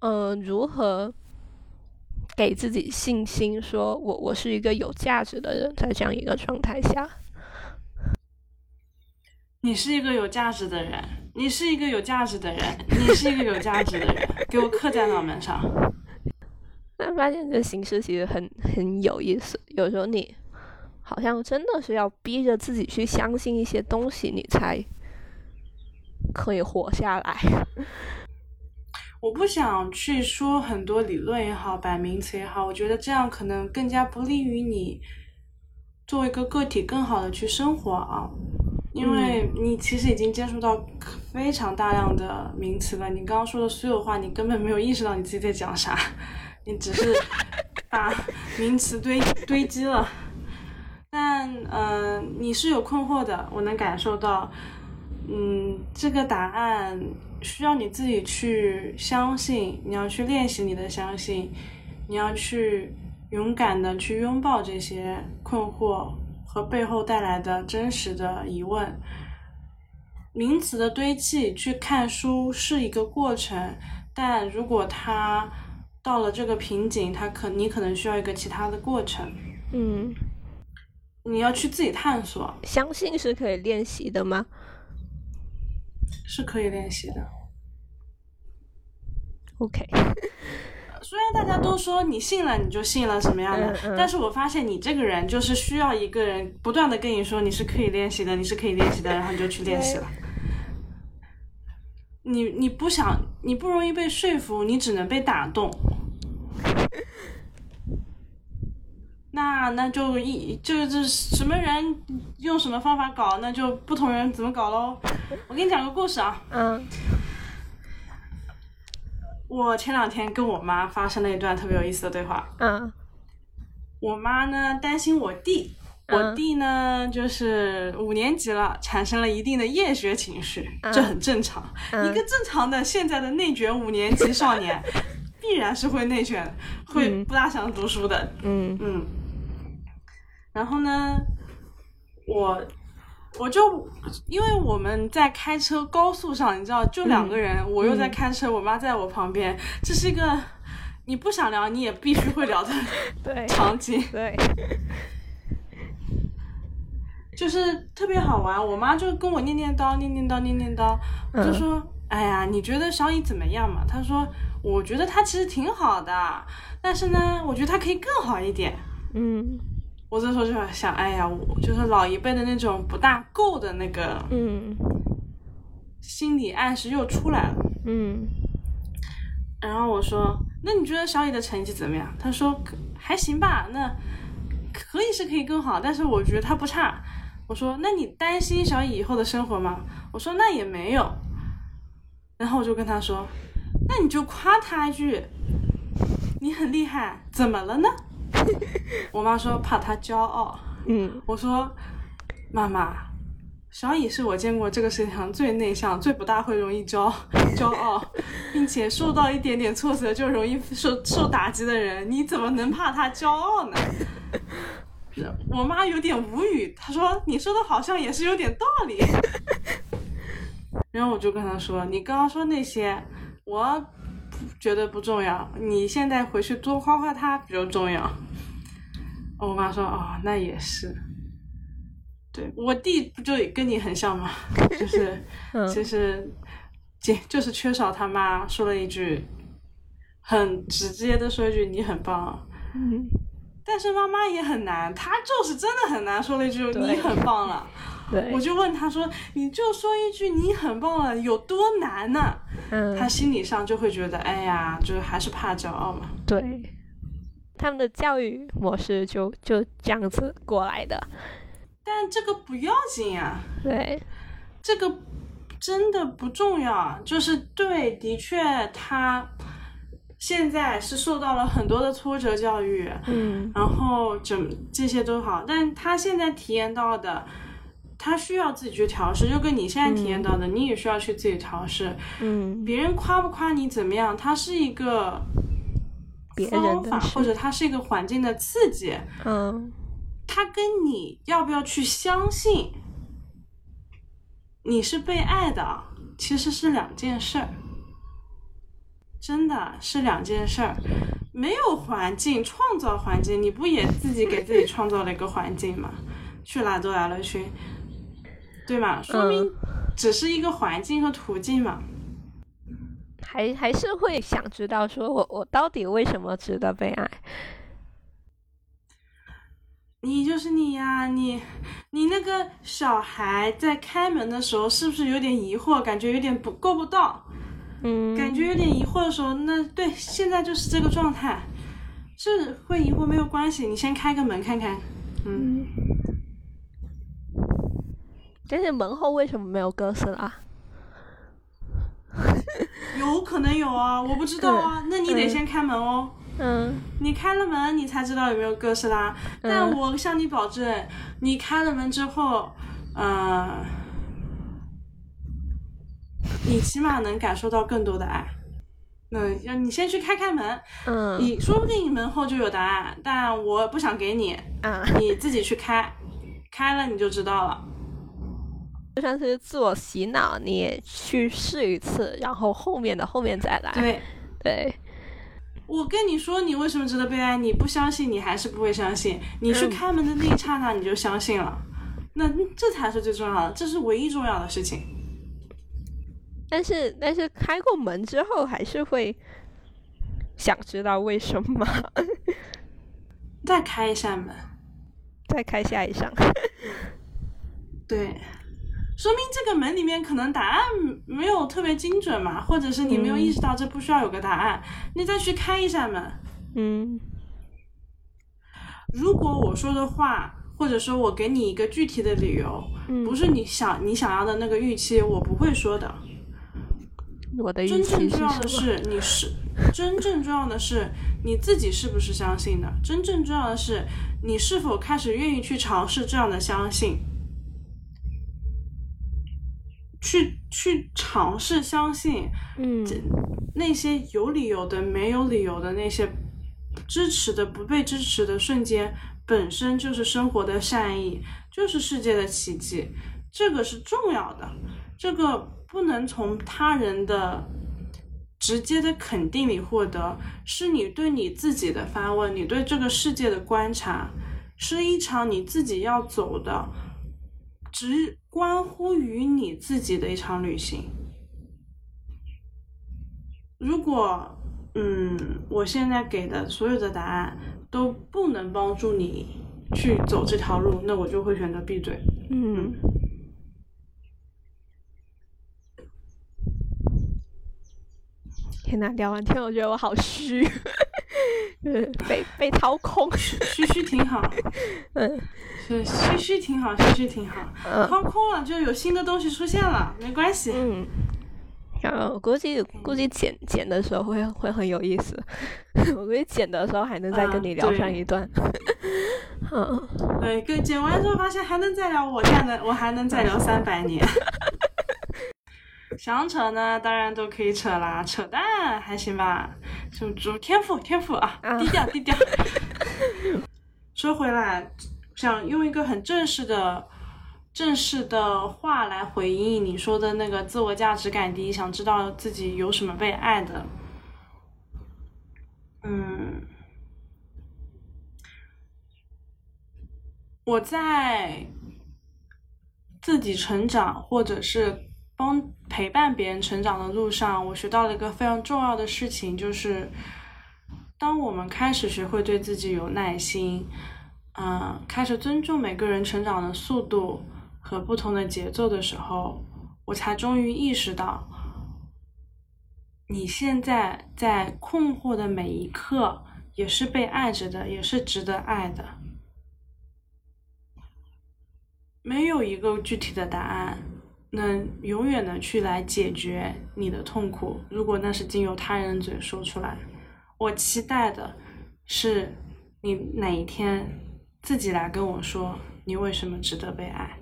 S1: 嗯如何给自己信心，说我我是一个有价值的人，在这样一个状态下，
S2: 你是一个有价值的人，你是一个有价值的人，你是一个有价值的人，给我刻在脑门上。
S1: 那发现这形式其实很很有意思，有时候你。好像真的是要逼着自己去相信一些东西，你才可以活下来。
S2: 我不想去说很多理论也好，摆名词也好，我觉得这样可能更加不利于你作为一个个体更好的去生活啊。因为你其实已经接触到非常大量的名词了，你刚刚说的所有话，你根本没有意识到你自己在讲啥，你只是 把名词堆堆积了。但嗯，你是有困惑的，我能感受到。嗯，这个答案需要你自己去相信，你要去练习你的相信，你要去勇敢的去拥抱这些困惑和背后带来的真实的疑问。名词的堆砌，去看书是一个过程，但如果它到了这个瓶颈，它可你可能需要一个其他的过程。
S1: 嗯。
S2: 你要去自己探索，
S1: 相信是可以练习的吗？
S2: 是可以练习的。
S1: OK。
S2: 虽然大家都说你信了你就信了什么样的，但是我发现你这个人就是需要一个人不断的跟你说你是可以练习的，你是可以练习的，然后你就去练习了。你你不想，你不容易被说服，你只能被打动。那那就一就是什么人用什么方法搞，那就不同人怎么搞喽。我给你讲个故事啊，
S1: 嗯
S2: 我前两天跟我妈发生了一段特别有意思的对话。
S1: 嗯
S2: 我妈呢担心我弟，
S1: 嗯
S2: 我弟呢就是五年级了，产生了一定的厌学情绪，
S1: 嗯
S2: 这很正常。
S1: 嗯。
S2: 一个正常的现在的内卷五年级少年，必然是会内卷，会
S1: 嗯。
S2: 不大想读书的。
S1: 嗯。
S2: 嗯，然后呢，我我就因为我们在开车高速上，你知道，就两个人，我又在开车，我妈在我旁边，这是一个你不想聊你也必须会聊的
S1: 对
S2: 场景，
S1: 对，
S2: 就是特别好玩。我妈就跟我念念叨，念念叨，念念叨，我就
S1: 嗯
S2: 说。哎呀，你觉得小乙怎么样嘛？她说，我觉得他其实挺好的，但是呢，我觉得他可以更好一点。
S1: 嗯
S2: 我这时候就想，哎呀，我就是老一辈的那种不大够的那个
S1: 嗯
S2: 心理暗示又出来了。
S1: 嗯
S2: 然后我说，那你觉得小乙的成绩怎么样？他说还行吧，那可以是可以更好，但是我觉得他不差。我说，那你担心小乙以后的生活吗？我说那也没有。然后我就跟他说，那你就夸他一句，你很厉害，怎么了呢？我妈说怕他骄傲。
S1: 嗯
S2: 我说：“妈妈，小乙是我见过这个世界上最内向、最不大会容易骄骄傲，并且受到一点点挫折就容易受受打击的人，你怎么能怕他骄傲呢？”我妈有点无语，她说：“你说的好像也是有点道理。”然后我就跟她说：“你刚刚说那些，我觉得不重要，你现在回去多夸夸他比较重要。”我妈说：“哦，那也是。”对我弟不就跟你很像吗？就是
S1: 嗯
S2: 其实就就是缺少他妈说了一句很直接的说一句你很棒，
S1: 嗯
S2: 但是妈妈也很难，她就是真的很难说了一句你很棒了。
S1: 对
S2: 我就问她说：“你就说一句你很棒了，有多难呢？”
S1: 嗯
S2: 他心理上就会觉得，哎呀，就是还是怕骄傲嘛。
S1: 对，他们的教育模式就就这样子过来的。
S2: 但这个不要紧呀、
S1: 对，
S2: 这个真的不重要啊。就是对，的确他现在是受到了很多的挫折教育，
S1: 嗯
S2: 然后整这些都好，但他现在体验到的。他需要自己去调试，就跟你现在体验到的，你也需要去自己调试。
S1: 嗯，
S2: 别人夸不夸你怎么样，他是一个
S1: 别人
S2: 方法，
S1: 的
S2: 或者他是一个环境的刺激，
S1: 嗯
S2: 他跟你要不要去相信你是被爱的，其实是两件事儿，真的是两件事儿。没有环境，创造环境，你不也自己给自己创造了一个环境吗？去哪都来了去，对吗？说明只是一个环境和途径嘛。
S1: 还还是会想知道，说我我到底为什么值得被爱？
S2: 你就是你呀、你你那个小孩在开门的时候，是不是有点疑惑，感觉有点不够不到，
S1: 嗯，
S2: 感觉有点疑惑的时候，那对，现在就是这个状态，是会疑惑没有关系，你先开个门看看，嗯，
S1: 但是门后为什么没有哥斯拉？
S2: 有可能有啊，我不知道啊，那你得先开门哦。
S1: 嗯。
S2: 你开了门，你才知道有没有哥斯拉。但
S1: 嗯
S2: 我向你保证，你开了门之后，呃，你起码能感受到更多的爱。那要你先去开开门，
S1: 嗯
S2: 你说不定你门后就有答案，但我不想给你，
S1: 啊，
S2: 你自己去开，开了你就知道了。
S1: 就算是自我洗脑，你也去试一次，然后后面的后面再来。
S2: 对，
S1: 对，
S2: 我跟你说，你为什么值得被爱？你不相信，你还是不会相信。你去
S1: 嗯
S2: 开门的那一刹那，你就相信了。那这才是最重要的，这是唯一重要的事情。
S1: 但是但是开过门之后，还是会想知道为什么，
S2: 再开一扇门，
S1: 再开下一扇。
S2: 对，说明这个门里面可能答案没有特别精准嘛，或者是你没有
S1: 嗯
S2: 意识到这不需要有个答案，你再去开一扇门。
S1: 嗯
S2: 如果我说的话，或者说我给你一个具体的理由，
S1: 嗯
S2: 不是你想你想要的那个预期，我不会说的。
S1: 我的
S2: 真正？重要的是你是，真正重要的是你自己是不是相信的，真正重要的是你是否开始愿意去尝试这样的相信，去去尝试相信
S1: 嗯
S2: 那些有理由的、没有理由的那些支持的、不被支持的瞬间，本身就是生活的善意，就是世界的奇迹，这个是重要的。这个不能从他人的直接的肯定里获得，是你对你自己的发问，你对这个世界的观察，是一场你自己要走的，只关乎于你自己的一场旅行。如果嗯，我现在给的所有的答案都不能帮助你去走这条路，那我就会选择闭嘴。
S1: 嗯，天呐，聊完天我觉得我好虚，呃被被掏空。
S2: 嘘嘘挺好，
S1: 嗯
S2: 是嘘嘘挺好，嘘嘘挺好。
S1: 嗯
S2: 掏空了就有新的东西出现了，没关系。
S1: 嗯，然后估计估计剪剪的时候会会很有意思，我估计剪的时候还能再跟
S2: 啊
S1: 你聊上一段。嗯，
S2: 对，跟剪完之后发现还能再聊，我再能我还能再聊三百年。想扯呢，当然都可以扯啦，扯淡还行吧，就就天赋天赋啊，
S1: 啊
S2: 低调低调。说回来，想用一个很正式的、正式的话来回应你说的那个自我价值感低，想知道自己有什么被爱的。嗯，我在自己成长或者是帮陪伴别人成长的路上，我学到了一个非常重要的事情，就是当我们开始学会对自己有耐心，嗯、开始尊重每个人成长的速度和不同的节奏的时候，我才终于意识到，你现在在困惑的每一刻，也是被爱着的，也是值得爱的。没有一个具体的答案能永远的去来解决你的痛苦。如果那是经由他人嘴说出来，我期待的是你哪一天自己来跟我说，你为什么值得被爱。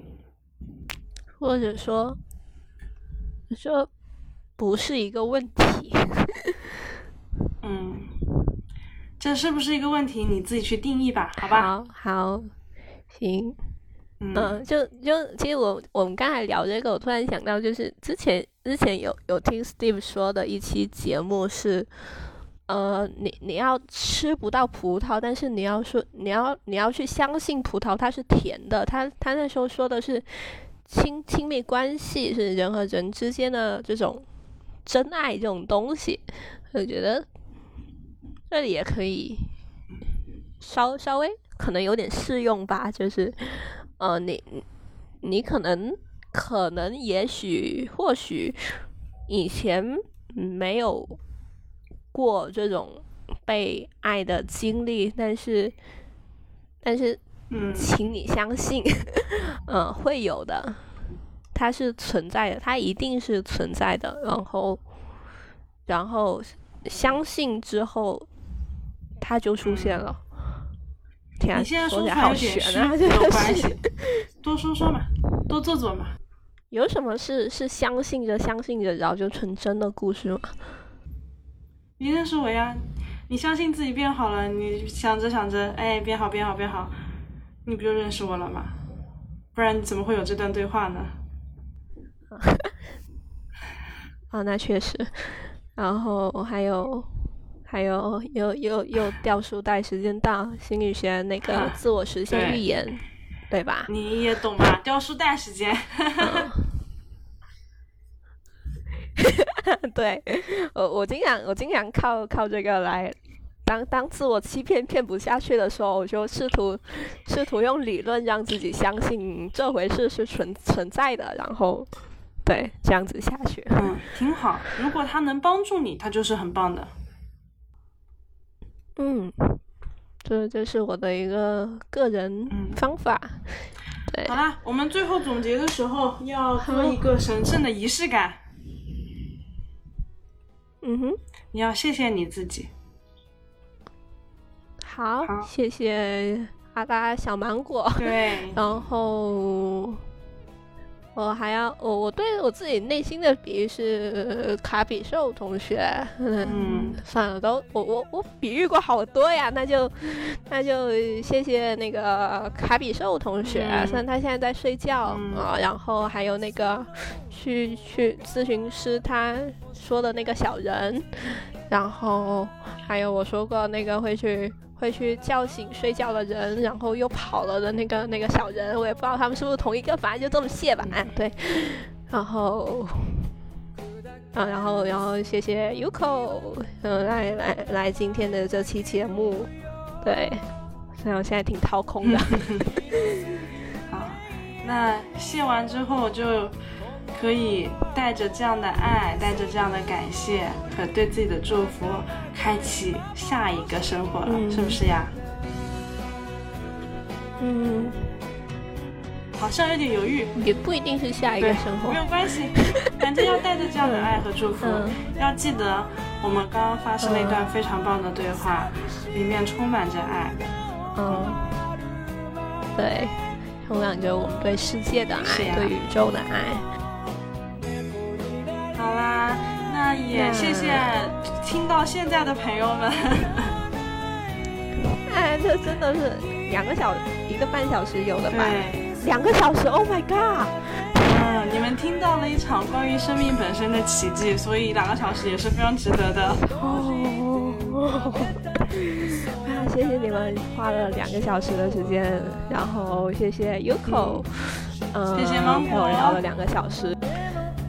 S1: 或者说说不是一个问题。
S2: 嗯，这是不是一个问题？你自己去定义吧，好吧？
S1: 好好，行。
S2: 嗯，
S1: 就就其实我我们刚才聊这个，我突然想到，就是之前之前有有听 Steve 说的一期节目是，呃，你你要吃不到葡萄，但是你要说你要你要去相信葡萄它是甜的。他他那时候说的是亲亲密关系是人和人之间的这种真爱这种东西，我觉得这里也可以稍稍微可能有点适用吧，就是。呃，你你可能可能也许或许以前没有过这种被爱的经历，但是但是
S2: 嗯
S1: 请你相信，嗯，会有的，它是存在的，它一定是存在的。然后然后相信之后，它就出现了。天啊，
S2: 你现在
S1: 说起来好悬啊！
S2: 没有 关系，多说说嘛，多做做嘛。
S1: 有什么是是相信着相信着，然后就成真的故事吗？
S2: 你认识我呀？你相信自己变好了，你想着想着，哎，变好变好变好，你不就认识我了吗？不然你怎么会有这段对话呢？
S1: 啊，那确实。然后还有还有又又又掉书袋，时间到，心理学那个
S2: 啊
S1: 自我实现预言，对吧？
S2: 你也懂吧？掉书袋时间。
S1: 对，我我经常我经常靠靠这个来，当当自我欺骗骗不下去的时候，我就试图试图用理论让自己相信这回事是存存在的，然后对这样子下去。
S2: 嗯，挺好。如果他能帮助你，他就是很棒的。
S1: 嗯，这就是我的一个个人
S2: 嗯
S1: 方法。对
S2: 好，了，我们最后总结的时候要做一个神圣的仪式感，
S1: 嗯哼，
S2: 你要谢谢你自己。
S1: 好，
S2: 好
S1: 谢谢阿拉小芒果。
S2: 对，
S1: 然后我还要我我对我自己内心的比喻是卡比兽同学，嗯
S2: 嗯，
S1: 算了，都我我我比喻过好多呀，那就那就谢谢那个卡比兽同学，
S2: 嗯
S1: 虽然他现在在睡觉啊、
S2: 嗯
S1: 然后还有那个去去咨询师他说的那个小人，然后还有我说过那个会去。会去叫醒睡觉的人，然后又跑了的那个那个小人，我也不知道他们是不是同一个，反正就这么谢吧。哎，对，然后，啊，然后然后谢谢 Yuko，嗯，来来来今天的这期节目，对，虽然我现在挺掏空的，
S2: 好，那谢完之后就可以带着这样的爱，带着这样的感谢和对自己的祝福，开启下一个生活了，
S1: 嗯
S2: 是不是呀？
S1: 嗯，
S2: 好像有点犹豫。
S1: 也不一定是下一个生活
S2: 没，有关系，反正要带着这样的爱和祝福。
S1: 嗯
S2: 要记得，我们刚刚发生了一段非常棒的对话，里面充满着爱。
S1: 嗯，对，充满着我们对世界的爱，对宇宙的爱。
S2: 好啦，那也谢谢听到现在的朋友们。
S1: 哎，这真的是两个小一个半小时有的吧？
S2: 对，
S1: 两个小时，Oh my god！
S2: 嗯，你们听到了一场关于生命本身的奇迹，所以两个小时也是非常值得的。
S1: 哦，啊，谢谢你们花了两个小时的时间，然后谢谢 Yuko，嗯，
S2: 谢谢芒果
S1: 陪我聊了两个小时。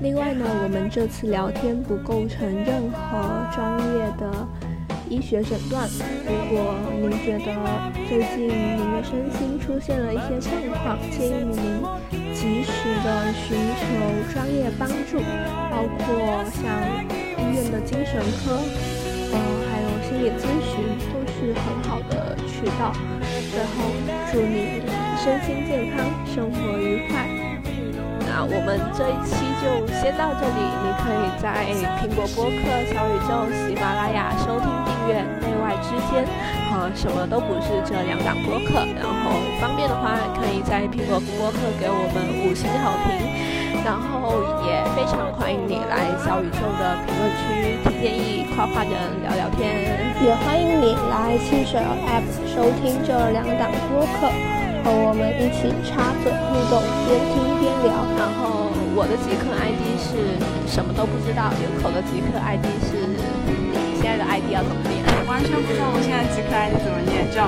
S1: 另外呢，我们这次聊天不构成任何专业的医学诊断。如果您觉得最近您的身心出现了一些状况，建议您及时的寻求专业帮助，包括像医院的精神科，呃，还有心理咨询，都是很好的渠道。最后，祝你身心健康，生活愉快。我们这一期就先到这里，你可以在苹果播客、小宇宙、喜马拉雅收听订阅《内外之间》，啊，什么都不是这两档播客。然后方便的话，可以在苹果播客给我们五星好评，然后也非常欢迎你来小宇宙的评论区提建议、夸夸人、聊聊天，也欢迎你来汽水 App 收听这两档播客。和我们一起插嘴互动，边听边聊。然后我的极客 ID 是什么都不知道，有口的极客 ID 是你现在的 ID 要怎么念？
S2: 完全不知道我现在极客 ID 怎么念，叫